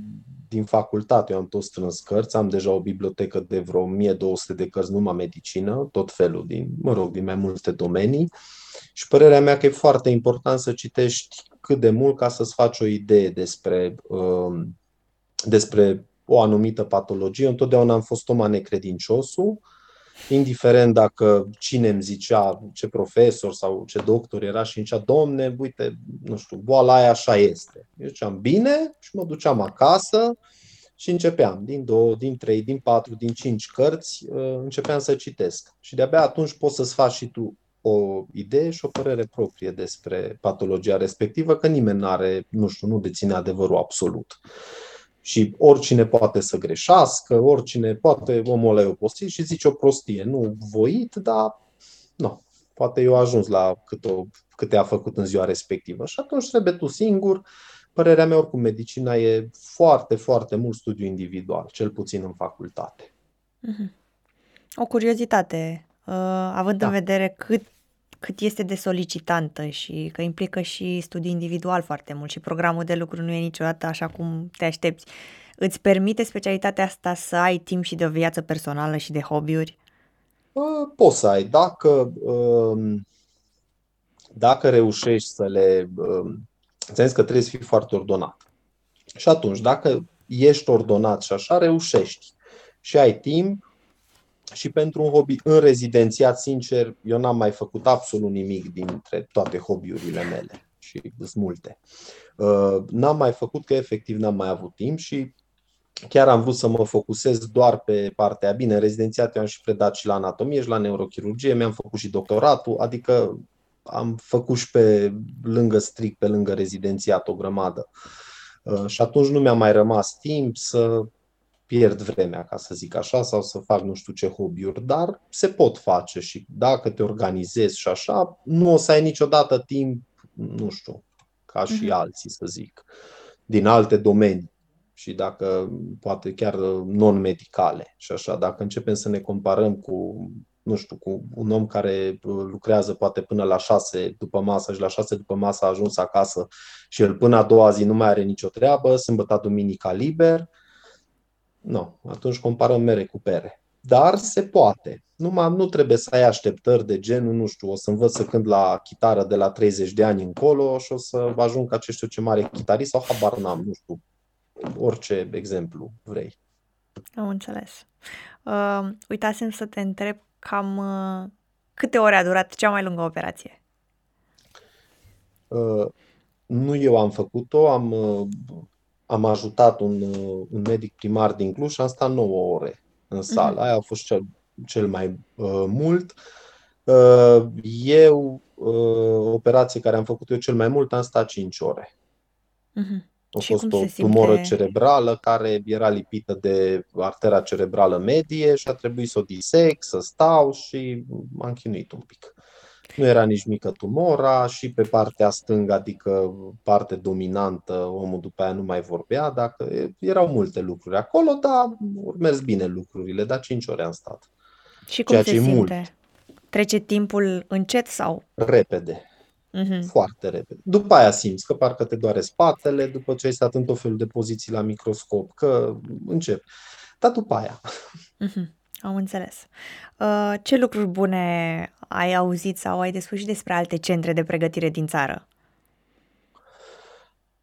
din facultate. Eu am tot strâns cărți, am deja o bibliotecă de vreo 1200 de cărți numai medicină, tot felul din, mă rog, din mai multe domenii. Și părerea mea că e foarte important să citești cât de mult ca să-ți faci o idee despre, uh, despre o anumită patologie. Eu întotdeauna am fost om necredinciosul indiferent dacă cine îmi zicea, ce profesor sau ce doctor era și zicea, domne, uite, nu știu, boala aia așa este. Eu ziceam, bine, și mă duceam acasă și începeam, din două, din trei, din patru, din cinci cărți, uh, începeam să citesc. Și de-abia atunci poți să-ți faci și tu o idee și o părere proprie despre patologia respectivă, că nimeni nu are, nu știu, nu deține adevărul absolut. Și oricine poate să greșească, oricine poate, omul ăla e obosit și zice o prostie. Nu voit, dar nu. Poate eu ajuns la cât, o, câte a făcut în ziua respectivă. Și atunci trebuie tu singur. Părerea mea, oricum, medicina e foarte, foarte mult studiu individual, cel puțin în facultate. Mhm. O curiozitate, uh, având da. în vedere cât cât este de solicitantă și că implică și studiu individual foarte mult și programul de lucru nu e niciodată așa cum te aștepți. Îți permite specialitatea asta să ai timp și de o viață personală și de hobby-uri? Poți să ai. Dacă, um, dacă reușești să le... Um, înțeles că trebuie să fii foarte ordonat. Și atunci, dacă ești ordonat și așa, reușești. Și ai timp și pentru un hobby în rezidențiat, sincer, eu n-am mai făcut absolut nimic dintre toate hobby-urile mele și sunt multe. Uh, n-am mai făcut că efectiv n-am mai avut timp și chiar am vrut să mă focusez doar pe partea bine. În rezidențiat eu am și predat și la anatomie și la neurochirurgie, mi-am făcut și doctoratul, adică am făcut și pe lângă strict, pe lângă rezidențiat o grămadă. Uh, și atunci nu mi-a mai rămas timp să pierd vremea, ca să zic așa, sau să fac nu știu ce hobby-uri, dar se pot face și dacă te organizezi și așa, nu o să ai niciodată timp, nu știu, ca și uh-huh. alții, să zic, din alte domenii și dacă poate chiar non-medicale și așa. Dacă începem să ne comparăm cu, nu știu, cu un om care lucrează poate până la șase după masă și la șase după masă a ajuns acasă și el până a doua zi nu mai are nicio treabă, sâmbătă, duminica liber, nu, atunci comparăm mere cu pere. Dar se poate. Numai nu trebuie să ai așteptări de genul, nu știu, o să învăț să cânt la chitară de la 30 de ani încolo și o să ajung ca ce știu ce mare chitarist sau habar n-am, nu știu, orice exemplu vrei. Am înțeles. Uh, uitasem să te întreb cam uh, câte ore a durat cea mai lungă operație? Uh, nu eu am făcut-o, am uh, am ajutat un, uh, un medic primar din Cluj și am stat 9 ore în sală. Uh-huh. Aia a fost cel, cel mai uh, mult. Uh, eu, uh, operație care am făcut eu cel mai mult, am stat 5 ore. Uh-huh. A și fost o tumoră simte... cerebrală care era lipită de artera cerebrală medie și a trebuit să o disec, să stau și m-am chinuit un pic. Nu era nici mică tumora și pe partea stângă, adică parte dominantă, omul după aia nu mai vorbea, dacă erau multe lucruri acolo, dar urmez bine lucrurile, dar 5 ore am stat. Și cum Ceea se simte? Mult. Trece timpul încet sau? Repede. Uh-huh. Foarte repede. După aia simți că parcă te doare spatele, după ce ai stat în tot felul de poziții la microscop, că încep. Dar după aia. Uh-huh. Am înțeles. Uh, ce lucruri bune ai auzit sau ai de spus și despre alte centre de pregătire din țară?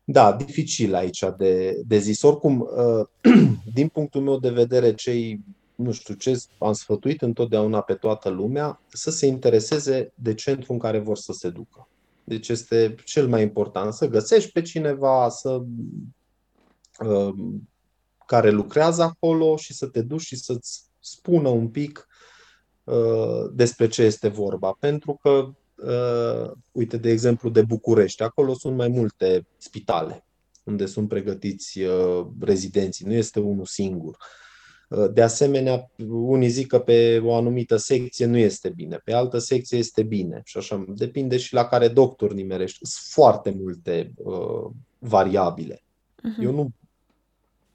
Da, dificil aici de, de zis. Oricum, uh, din punctul meu de vedere, cei, nu știu ce, am sfătuit întotdeauna pe toată lumea să se intereseze de centru în care vor să se ducă. Deci este cel mai important să găsești pe cineva, să uh, care lucrează acolo și să te duci și să-ți spună un pic uh, despre ce este vorba. Pentru că, uh, uite, de exemplu, de București, acolo sunt mai multe spitale unde sunt pregătiți uh, rezidenții, nu este unul singur. Uh, de asemenea, unii zic că pe o anumită secție nu este bine, pe altă secție este bine și așa. Depinde și la care doctor nimerești. Sunt foarte multe uh, variabile. Uh-huh. Eu nu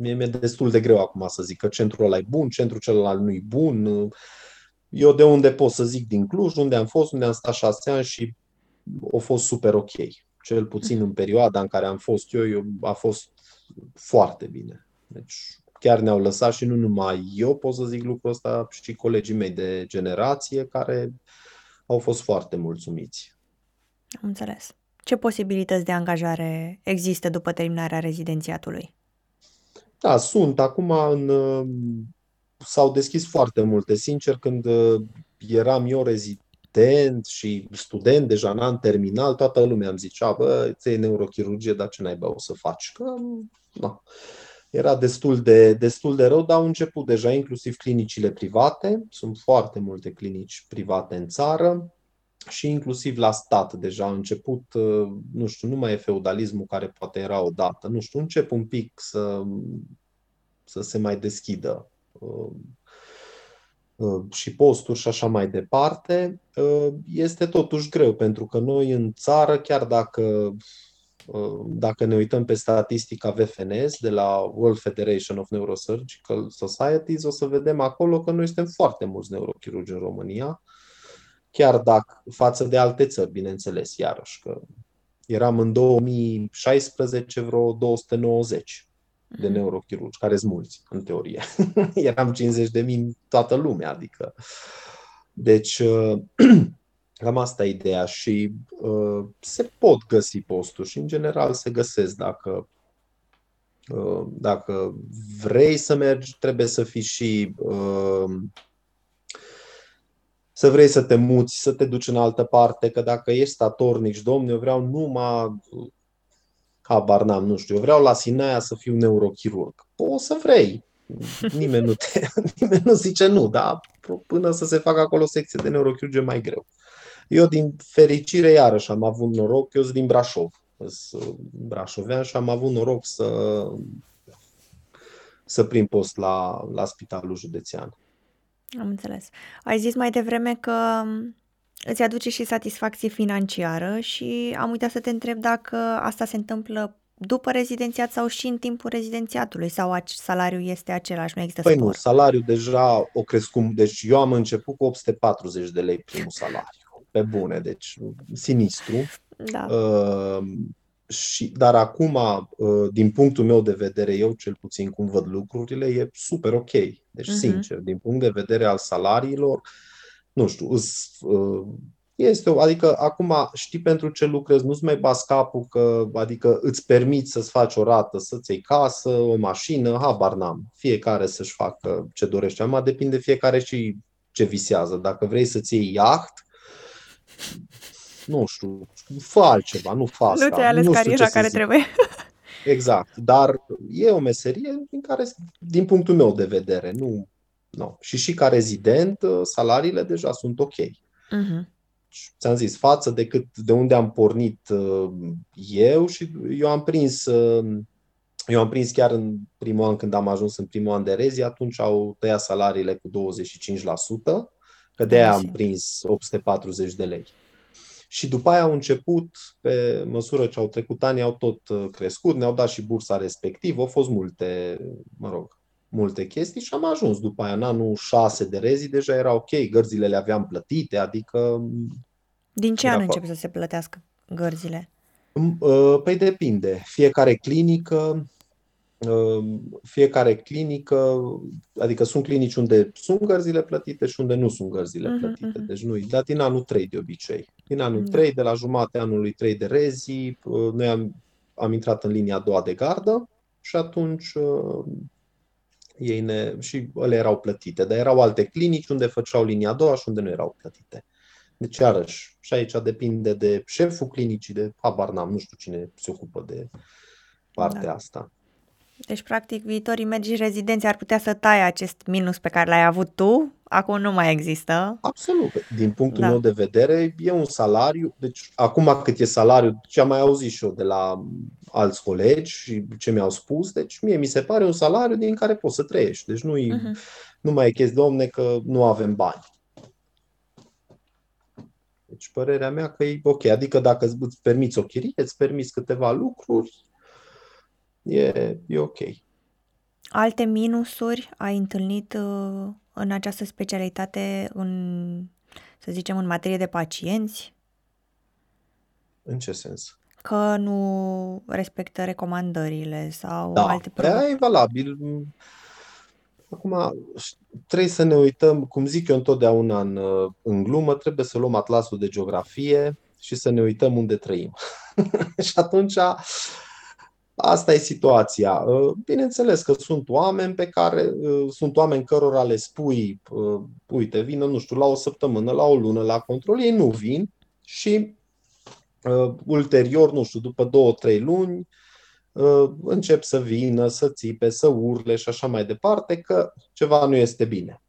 Mie mi-e destul de greu acum să zic că centrul ăla e bun, centrul celălalt nu e bun. Eu de unde pot să zic din Cluj, unde am fost, unde am stat șase ani și a fost super ok. Cel puțin în perioada în care am fost eu, eu a fost foarte bine. Deci chiar ne-au lăsat și nu numai eu pot să zic lucrul ăsta, și colegii mei de generație care au fost foarte mulțumiți. Am înțeles. Ce posibilități de angajare există după terminarea rezidențiatului? Da, sunt. Acum, în, s-au deschis foarte multe. Sincer, când uh, eram eu rezident și student deja în an terminal, toată lumea îmi zicea, bă, ți neurochirurgie, dar ce naiba o să faci? Că, na. Era destul de, destul de rău, dar au început deja inclusiv clinicile private. Sunt foarte multe clinici private în țară și inclusiv la stat deja a început, uh, nu știu, nu mai e feudalismul care poate era odată, nu știu, încep un pic să, să se mai deschidă uh, uh, și posturi și așa mai departe. Este totuși greu, pentru că noi în țară, chiar dacă dacă ne uităm pe statistica VFNS de la World Federation of Neurosurgical Societies, o să vedem acolo că noi suntem foarte mulți neurochirurgi în România chiar dacă față de alte țări, bineînțeles, iarăși, că eram în 2016 vreo 290 de mhm. neurochirurgi, care sunt mulți, în teorie. eram 50 de mii toată lumea, adică. Deci, uh, cam asta e ideea și uh, se pot găsi posturi și, în general, se găsesc dacă uh, dacă vrei să mergi, trebuie să fii și uh, să vrei să te muți, să te duci în altă parte, că dacă ești statornic și domne, eu vreau numai habar n-am, nu știu, eu vreau la Sinaia să fiu neurochirurg. O să vrei. Nimeni nu, te, nimeni nu zice nu, dar până să se facă acolo secție de neurochirurgie mai greu. Eu, din fericire, iarăși am avut noroc, eu sunt din Brașov, sunt brașovean și am avut noroc să, să prim post la, la spitalul județean. Am înțeles. Ai zis mai devreme că mm, îți aduce și satisfacție financiară și am uitat să te întreb dacă asta se întâmplă după rezidențiat sau și în timpul rezidențiatului sau salariul este același, nu există păi spor? nu, salariul deja o crescut, deci eu am început cu 840 de lei primul salariu, pe bune, deci sinistru. Da. Uh, și, dar acum, uh, din punctul meu de vedere, eu cel puțin cum văd lucrurile, e super ok. Deci, uh-huh. sincer, din punct de vedere al salariilor, nu știu, uh, este o, adică acum știi pentru ce lucrezi, nu-ți mai bas capul că, adică îți permiți să-ți faci o rată, să-ți iei casă, o mașină, habar n-am. Fiecare să-și facă ce dorește. Acum depinde fiecare și ce visează. Dacă vrei să-ți iei iaht, nu știu, fă altceva, nu fă asta. Nu ți-ai ales nu cariera care zic. trebuie. Exact, dar e o meserie din care, din punctul meu de vedere, nu, nu. Și și ca rezident, uh, salariile deja sunt ok. Uh-huh. Ți-am zis, față de cât de unde am pornit uh, eu și eu am prins uh, eu am prins chiar în primul an când am ajuns în primul an de rezi, atunci au tăiat salariile cu 25%, că de aia am prins 840 de lei. Și după aia au început, pe măsură ce au trecut ani, au tot uh, crescut, ne-au dat și bursa respectivă, au fost multe, mă rog, multe chestii și am ajuns după aia în anul 6 de rezi, deja era ok, gărzile le aveam plătite, adică... Din ce an încep să se plătească gărzile? Uh, păi depinde. Fiecare clinică Ehm, fiecare clinică, adică sunt clinici unde sunt gărzile plătite și unde nu sunt gărzile uh-huh, plătite. Uh-huh. Deci nu, dar din anul 3 de obicei. Din anul uh-huh. Mm. 3, de la jumate anului 3 de rezi, uh, noi am, am intrat în linia a doua de gardă și atunci uh, ei ne, și ele erau plătite, dar erau alte clinici unde făceau linia a doua și unde nu erau plătite. Deci, iarăși, și aici depinde de șeful clinicii, de habar n-am, nu știu cine se ocupă de partea da. asta. Deci, practic, viitorii medici rezidenți ar putea să taie acest minus pe care l-ai avut tu, acum nu mai există. Absolut. Din punctul da. meu de vedere, e un salariu. Deci, acum cât e salariu, ce am mai auzit și eu de la alți colegi și ce mi-au spus, deci mie mi se pare un salariu din care poți să trăiești. Deci nu, uh-huh. nu mai e chestie, domne, că nu avem bani. Deci părerea mea că e ok. Adică dacă îți permiți o chirie, îți permiți câteva lucruri, e, e ok. Alte minusuri ai întâlnit uh, în această specialitate, în, să zicem, în materie de pacienți? În ce sens? Că nu respectă recomandările sau da, alte probleme. e valabil. Acum, trebuie să ne uităm, cum zic eu întotdeauna în, în glumă, trebuie să luăm atlasul de geografie și să ne uităm unde trăim. și atunci Asta e situația. Uh, bineînțeles că sunt oameni pe care uh, sunt oameni cărora le spui, uh, uite, vină, nu știu, la o săptămână, la o lună, la control, ei nu vin și ulterior, nu știu, după două, trei luni, încep să vină, să țipe, să urle și așa mai departe, că ceva nu este bine.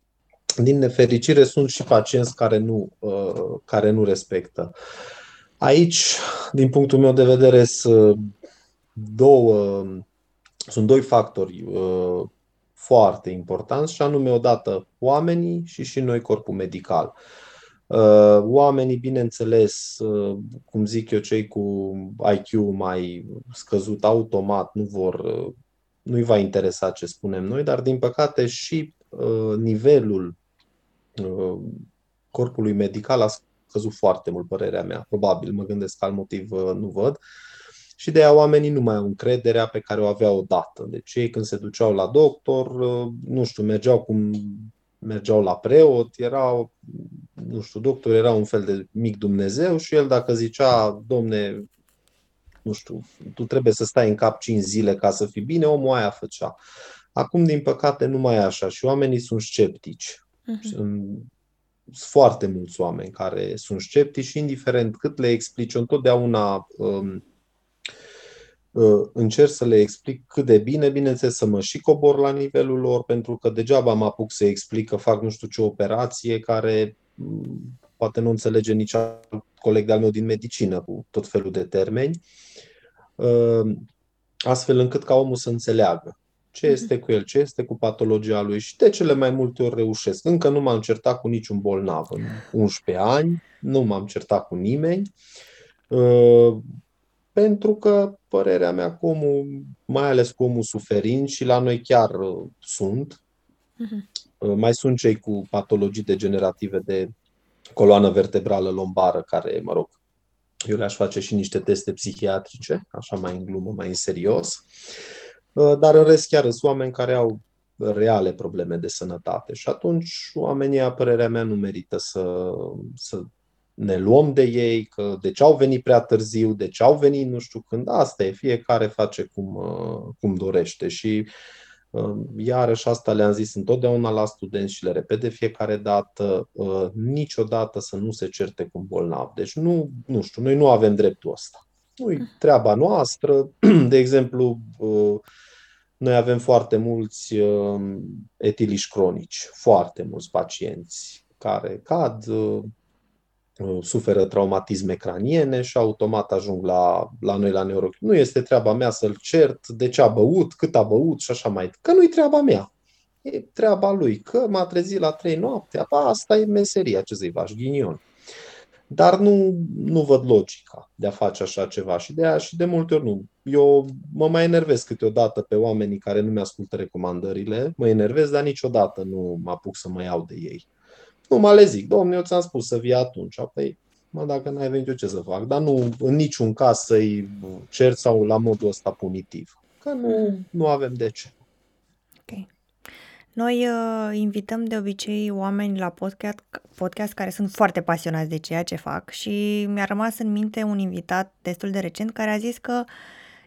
Din nefericire sunt și pacienți care nu, care nu respectă. Aici, din punctul meu de vedere, sunt două, sunt doi factori uh, foarte importanți și anume odată oamenii și și noi corpul medical. Uh, oamenii, bineînțeles, uh, cum zic eu, cei cu IQ mai scăzut automat nu vor, nu-i va interesa ce spunem noi, dar din păcate și nivelul corpului medical a scăzut foarte mult, părerea mea. Probabil, mă gândesc al motiv nu văd. Uh, și de aia oamenii nu mai au încrederea pe care o aveau odată. Deci ei când se duceau la doctor, uh, nu știu, mergeau cum mergeau la preot, erau, nu știu, doctor era un fel de mic Dumnezeu și el dacă zicea, domne, nu știu, tu trebuie să stai în cap 5 zile ca să fii bine, omul aia făcea. Acum, din păcate, nu mai e așa și oamenii sunt sceptici. Uh-huh. Sunt foarte mulți oameni care sunt sceptici și indiferent cât le explici, întotdeauna um, Uh, încerc să le explic cât de bine, bineînțeles să mă și cobor la nivelul lor, pentru că degeaba mă apuc să explic că fac nu știu ce operație care mm, poate nu înțelege nici alt coleg de-al meu din medicină cu tot felul de termeni, uh, astfel încât ca omul să înțeleagă ce mhm. este cu el, ce este cu patologia lui și de cele mai multe ori reușesc. Încă nu m-am certat cu niciun bolnav în 11 ani, nu m-am certat cu nimeni. Uh, pentru că părerea mea cu omul, mai ales cu omul suferind și la noi chiar uh, sunt, uh-huh. mai sunt cei cu patologii degenerative de coloană vertebrală lombară, care, mă rog, eu le-aș face și niște teste psihiatrice, așa mai în glumă, mai în serios. Uh, dar în rest chiar sunt oameni care au reale probleme de sănătate și atunci oamenii, părerea mea, nu merită să, să ne luăm de ei, că de ce au venit prea târziu, de ce au venit nu știu când. Asta e, fiecare face cum, uh, cum dorește și uh, iarăși asta le-am zis întotdeauna la studenți și le repet de fiecare dată, uh, niciodată să nu se certe cu un bolnav. Deci nu, nu știu, noi nu avem dreptul ăsta. Nu-i treaba noastră. De exemplu, noi avem foarte mulți etiliși cronici, foarte mulți pacienți care cad, Uh, suferă traumatisme craniene și automat ajung la, la noi la neurochirurg. Nu este treaba mea să-l cert de ce a băut, cât a băut și așa mai Că nu-i treaba mea. E treaba lui. Că m-a trezit la trei noapte, asta e meseria, ce să-i faci, ghinion. Dar nu, nu văd logica de a face așa ceva și de, aia, și de multe ori nu. Eu mă mai enervez câteodată pe oamenii care nu mi-ascultă recomandările, mă enervez, dar niciodată nu mă apuc să mă iau de ei. Nu mă le zic, domnule, eu ți-am spus să vii atunci. Păi, mă, dacă n-ai venit, eu ce să fac? Dar nu în niciun caz să-i cer sau la modul ăsta punitiv. Că nu, mm. nu avem de ce. Ok. Noi uh, invităm de obicei oameni la podcast, podcast care sunt foarte pasionați de ceea ce fac și mi-a rămas în minte un invitat destul de recent care a zis că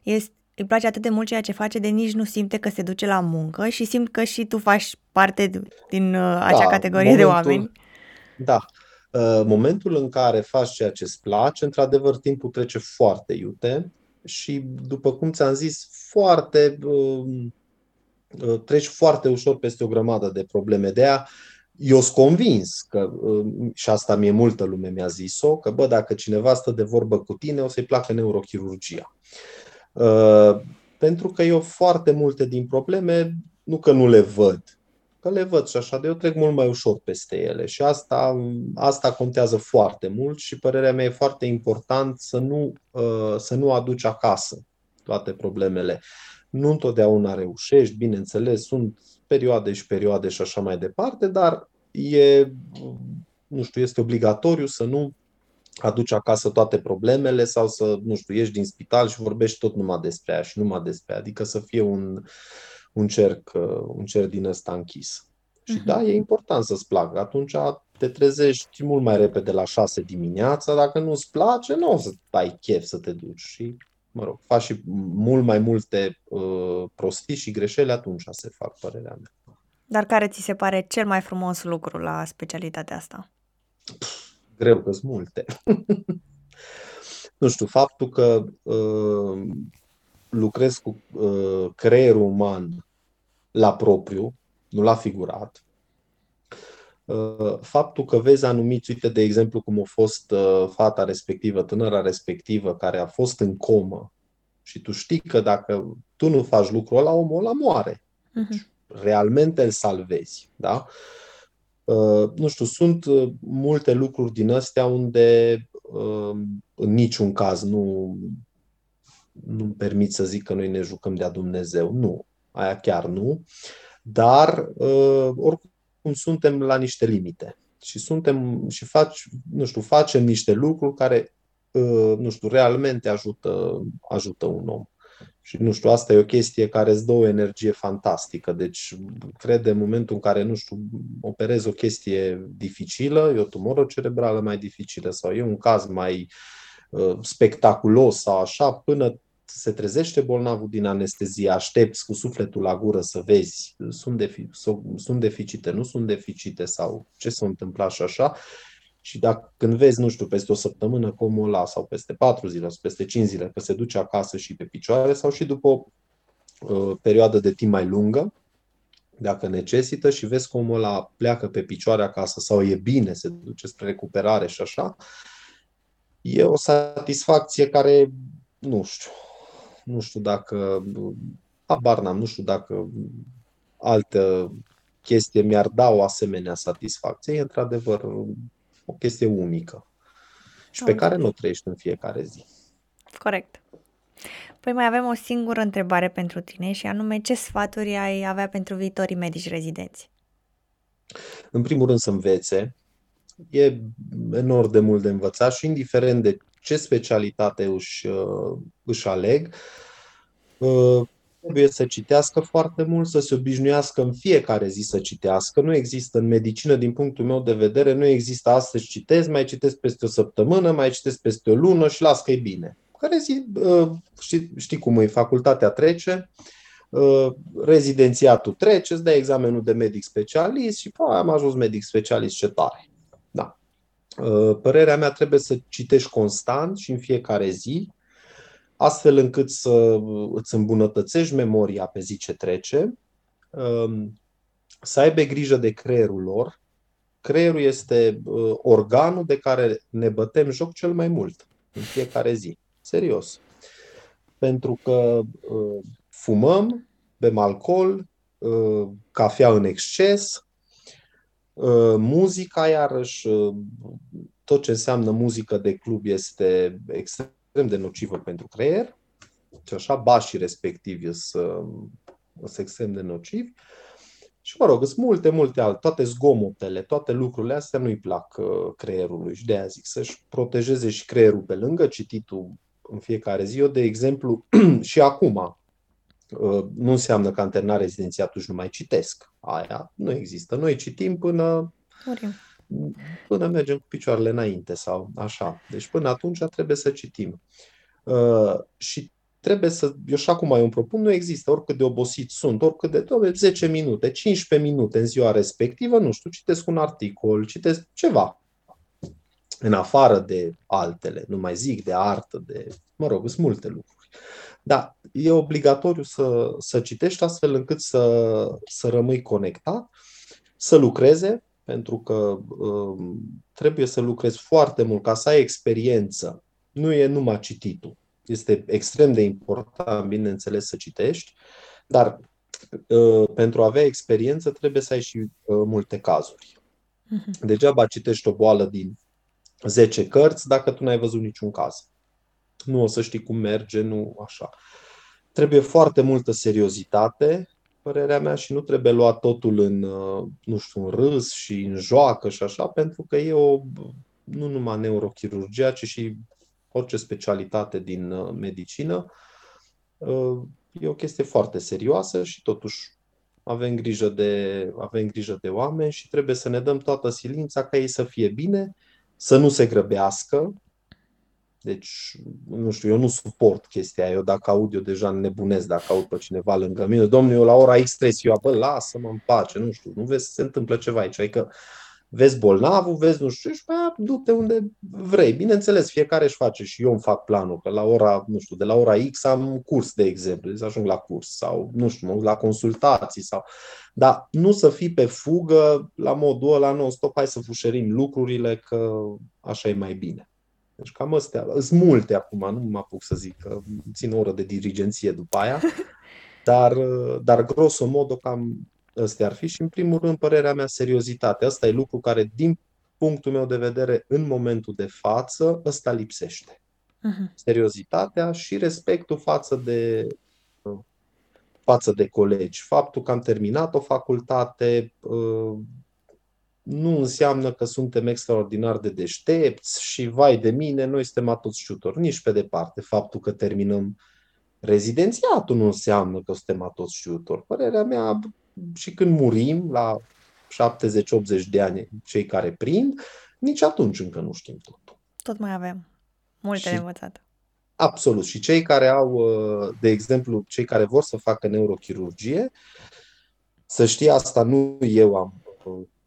este, îi place atât de mult ceea ce face de nici nu simte că se duce la muncă și simt că și tu faci parte din uh, acea da, categorie momentul, de oameni. Da. Uh, momentul în care faci ceea ce îți place, într-adevăr, timpul trece foarte iute și, după cum ți-am zis, foarte uh, uh, treci foarte ușor peste o grămadă de probleme. De aia, eu sunt convins că, uh, și asta mie multă lume mi-a zis-o, că bă, dacă cineva stă de vorbă cu tine, o să-i placă neurochirurgia. Uh, pentru că eu foarte multe din probleme, nu că nu le văd, că le văd și așa, de eu trec mult mai ușor peste ele și asta, asta contează foarte mult și părerea mea e foarte important să nu, uh, să nu aduci acasă toate problemele. Nu întotdeauna reușești, bineînțeles, sunt perioade și perioade și așa mai departe, dar e, nu știu, este obligatoriu să nu aduci acasă toate problemele sau să, nu știu, ieși din spital și vorbești tot numai despre aia și numai despre aia. Adică să fie un, un cerc, un cerc din ăsta închis. Și uh-huh. da, e important să-ți placă. Atunci te trezești mult mai repede la 6 dimineața. Dacă nu-ți place, nu o să ai chef să te duci. Și mă rog, faci și mult mai multe uh, prostii și greșeli, atunci se fac, părerea mea. Dar care ți se pare cel mai frumos lucru la specialitatea asta? Greu că sunt multe. nu știu, faptul că uh, lucrez cu uh, creierul uman la propriu, nu la figurat, uh, faptul că vezi anumiți, uite, de exemplu, cum a fost uh, fata respectivă, tânăra respectivă, care a fost în comă și tu știi că dacă tu nu faci lucrul ăla, omul ăla moare. Uh-huh. Realmente îl salvezi. Da? Uh, nu știu, sunt uh, multe lucruri din astea unde uh, în niciun caz nu nu-mi permit să zic că noi ne jucăm de-a Dumnezeu. Nu, aia chiar nu. Dar uh, oricum suntem la niște limite și suntem și faci, nu știu, facem niște lucruri care, uh, nu știu, realmente ajută, ajută un om. Și nu știu, asta e o chestie care îți dă o energie fantastică. Deci, cred în momentul în care, nu știu, operezi o chestie dificilă, e o tumoră cerebrală mai dificilă sau e un caz mai uh, spectaculos sau așa, până se trezește bolnavul din anestezie, aștepți cu sufletul la gură să vezi, sunt, defi- sunt deficite, nu sunt deficite sau ce s-a întâmplat și așa. Și dacă când vezi, nu știu, peste o săptămână cum ăla sau peste patru zile sau peste cinci zile că se duce acasă și pe picioare sau și după o uh, perioadă de timp mai lungă, dacă necesită și vezi cum omul ăla pleacă pe picioare acasă sau e bine, se duce spre recuperare și așa, e o satisfacție care, nu știu, nu știu dacă, habar n-am, nu știu dacă altă chestie mi-ar da o asemenea satisfacție. E într-adevăr o chestie unică și pe care nu o trăiești în fiecare zi. Corect. Păi mai avem o singură întrebare pentru tine și anume ce sfaturi ai avea pentru viitorii medici rezidenți? În primul rând să învețe. E enorm de mult de învățat și indiferent de ce specialitate își, uh, își aleg, uh, trebuie să citească foarte mult, să se obișnuiască în fiecare zi să citească. Nu există în medicină, din punctul meu de vedere, nu există astăzi citesc, mai citesc peste o săptămână, mai citesc peste o lună și las că e bine. Care zi, uh, știi, știi cum e, facultatea trece, rezidențiatul trece, îți dai examenul de medic specialist și păi, am ajuns medic specialist ce tare. Da. Uh, părerea mea trebuie să citești constant și în fiecare zi, astfel încât să îți îmbunătățești memoria pe zi ce trece, um, să aibă grijă de creierul lor. Creierul este uh, organul de care ne bătem joc cel mai mult în fiecare zi. Serios. Pentru că uh, fumăm, bem alcool, cafea în exces, Uh, muzica, iarăși, uh, tot ce înseamnă muzică de club este extrem de nocivă pentru creier. Și așa, bașii respectivi sunt, sunt extrem de nocivi. Și mă rog, sunt multe, multe alte, toate zgomotele, toate lucrurile astea nu-i plac uh, creierului și de aia zic să-și protejeze și creierul pe lângă cititul în fiecare zi. Eu, de exemplu, și acum, Uh, nu înseamnă că am terminat rezidențiatul și nu mai citesc. Aia nu există. Noi citim până, Murim. Până mergem cu picioarele înainte sau așa. Deci până atunci trebuie să citim. Uh, și trebuie să, eu și acum mai îmi propun, nu există, oricât de obosit sunt, oricât de, dobe, 10 minute, 15 minute în ziua respectivă, nu știu, citesc un articol, citesc ceva, în afară de altele, nu mai zic de artă, de, mă rog, sunt multe lucruri. Da, e obligatoriu să, să citești astfel încât să, să rămâi conectat, să lucreze, pentru că um, trebuie să lucrezi foarte mult ca să ai experiență. Nu e numai cititul. Este extrem de important, bineînțeles, să citești, dar uh, pentru a avea experiență trebuie să ai și uh, multe cazuri. Uh-huh. Degeaba citești o boală din 10 cărți dacă tu n-ai văzut niciun caz nu o să știi cum merge, nu așa. Trebuie foarte multă seriozitate, părerea mea, și nu trebuie luat totul în, uh, nu știu, în râs și în joacă și așa, pentru că e o, nu numai neurochirurgia, ci și orice specialitate din uh, medicină, uh, e o chestie foarte serioasă și totuși avem grijă de, avem grijă de oameni și trebuie să ne dăm toată silința ca ei să fie bine, să nu se grăbească, Deci, nu știu, eu nu suport chestia Eu dacă aud, eu deja nebunesc dacă aud pe cineva lângă mine. Domnul, eu la ora X trebuie eu, bă, lasă-mă în pace, nu știu, nu vezi să se întâmplă ceva aici. Adică vezi bolnavul, vezi nu știu, și bă, du-te unde vrei. Bineînțeles, fiecare își face și eu îmi fac planul, că la ora, nu știu, de la ora X am curs, de exemplu, să ajung la curs sau, nu știu, la consultații sau... Dar nu să fii pe fugă la modul ăla non-stop, hai să fușerim lucrurile, că așa e mai bine. Deci cam astea, sunt multe acum, nu mă apuc să zic că țin o oră de dirigenție după aia, dar, dar grosomodo cam ăstea ar fi și în primul rând părerea mea seriozitate. Asta e lucru care din punctul meu de vedere în momentul de față ăsta lipsește. Uh-huh. Seriozitatea și respectul față de față de colegi. Faptul că am terminat o facultate, nu înseamnă că suntem extraordinar de deștepți și vai de mine, noi suntem toți șutori. Nici pe departe. Faptul că terminăm rezidențiatul nu înseamnă că suntem toți șutori. Părerea mea, și când murim la 70-80 de ani, cei care prind, nici atunci încă nu știm totul. Tot mai avem multe și, de învățat. Absolut. Și cei care au, uh, de exemplu, cei care vor să facă neurochirurgie, să știe asta, nu eu am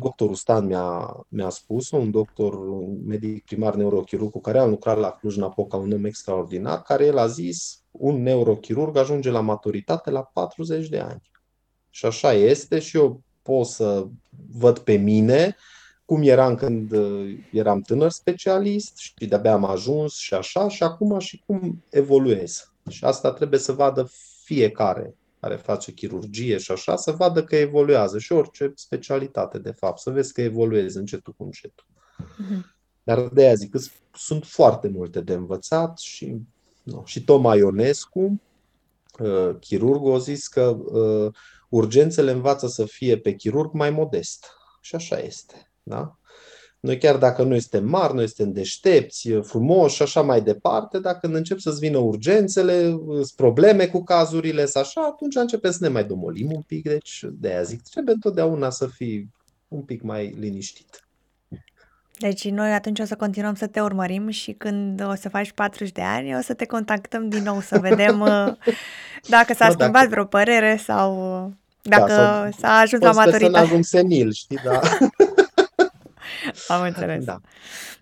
Doctorul Stan mi-a, mi-a spus, un doctor, un medic primar neurochirurg cu care am lucrat la Cluj-Napoca, un om extraordinar, care el a zis, un neurochirurg ajunge la maturitate la 40 de ani. Și așa este și eu pot să văd pe mine cum eram când uh, eram tânăr specialist și de-abia am ajuns și așa și acum și cum evoluez. Și asta trebuie să vadă fiecare care face chirurgie și așa, să vadă că evoluează și orice specialitate, de fapt, să vezi că evoluezi încetul cu încetul. Uh-huh. Dar de aia zic că sunt foarte multe de învățat și, nu, și Toma Ionescu, uh, chirurgul, a zis că uh, urgențele învață să fie pe chirurg mai modest. Și așa este. Da? Noi chiar dacă noi suntem mari, noi suntem deștepți, frumoși și așa mai departe, dacă când încep să-ți vină urgențele, probleme cu cazurile, să așa, atunci începem să ne mai domolim un pic. Deci de aia zic, trebuie întotdeauna să fii un pic mai liniștit. Deci noi atunci o să continuăm să te urmărim și când o să faci 40 de ani o să te contactăm din nou să vedem uh, dacă s-a no, schimbat dacă... vreo părere sau dacă da, s-a ajuns la maturitate. Să ajung senil, știi, da. Am înțeles. Da.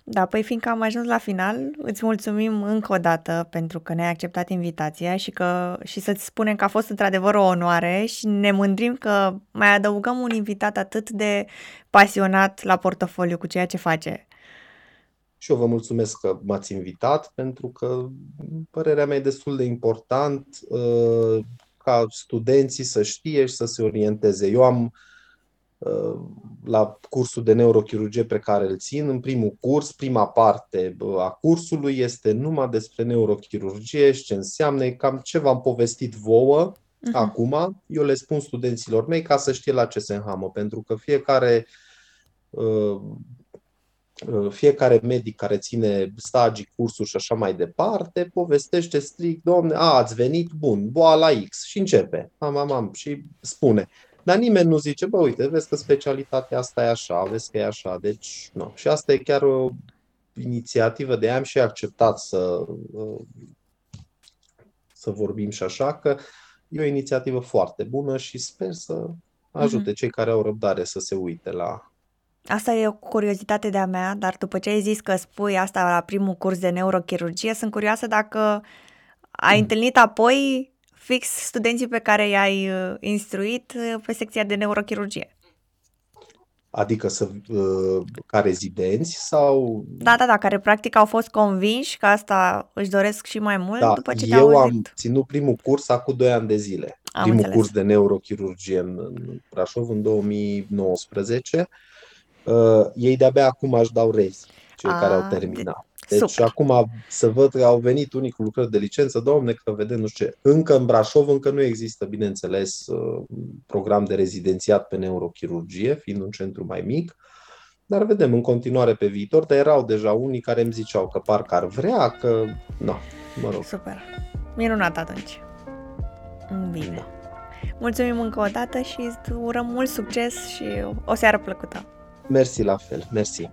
Da, păi fiindcă am ajuns la final, îți mulțumim încă o dată pentru că ne-ai acceptat invitația și, că, și să-ți spunem că a fost într-adevăr o onoare și ne mândrim că mai adăugăm un invitat atât de pasionat la portofoliu cu ceea ce face. Și eu vă mulțumesc că m-ați invitat pentru că părerea mea e destul de important uh, ca studenții să știe și să se orienteze. Eu am Uh, la cursul de neurochirurgie pe care îl țin. În primul curs, prima parte a cursului este numai despre neurochirurgie și ce înseamnă, cam ce v-am povestit vouă uh-huh. acum. Eu le spun studenților mei ca să știe la ce se înhamă, pentru că fiecare uh, uh, fiecare medic care ține stagii, cursuri și așa mai departe, povestește strict, domne, a, ați venit, bun, boala X și începe, am, am, am, și spune. Dar nimeni nu zice, bă, uite, vezi că specialitatea asta e așa, vezi că e așa. Deci, nu. Și asta e chiar o inițiativă de am și acceptat să, să vorbim și așa, că e o inițiativă foarte bună și sper să ajute uh-huh. cei care au răbdare să se uite la Asta e o curiozitate de-a mea, dar după ce ai zis că spui asta la primul curs de neurochirurgie, sunt curioasă dacă ai mm. întâlnit apoi fix studenții pe care i-ai uh, instruit uh, pe secția de neurochirurgie. Adică să, uh, ca rezidenți sau... Da, da, da, care practic au fost convinși că asta își doresc și mai mult da, după ce te-au Eu am ținut primul curs acum 2 ani de zile. Am primul înțeles. curs de neurochirurgie în, în Brașov în 2019. Uh, ei de-abia acum aș dau rezi, cei A, care au terminat. Deci Super. acum să văd că au venit unii cu lucrări de licență, domne, că vedem nu știu ce. Încă în Brașov încă nu există, bineînțeles, uh, program de rezidențiat pe neurochirurgie, fiind un centru mai mic, dar vedem în continuare pe viitor, dar erau deja unii care îmi ziceau că parcă ar vrea, că nu, mă rog. Super. Minunat atunci. Bine. Da. Mulțumim încă o dată și îți urăm mult succes și o seară plăcută. Mersi la fel, mersi.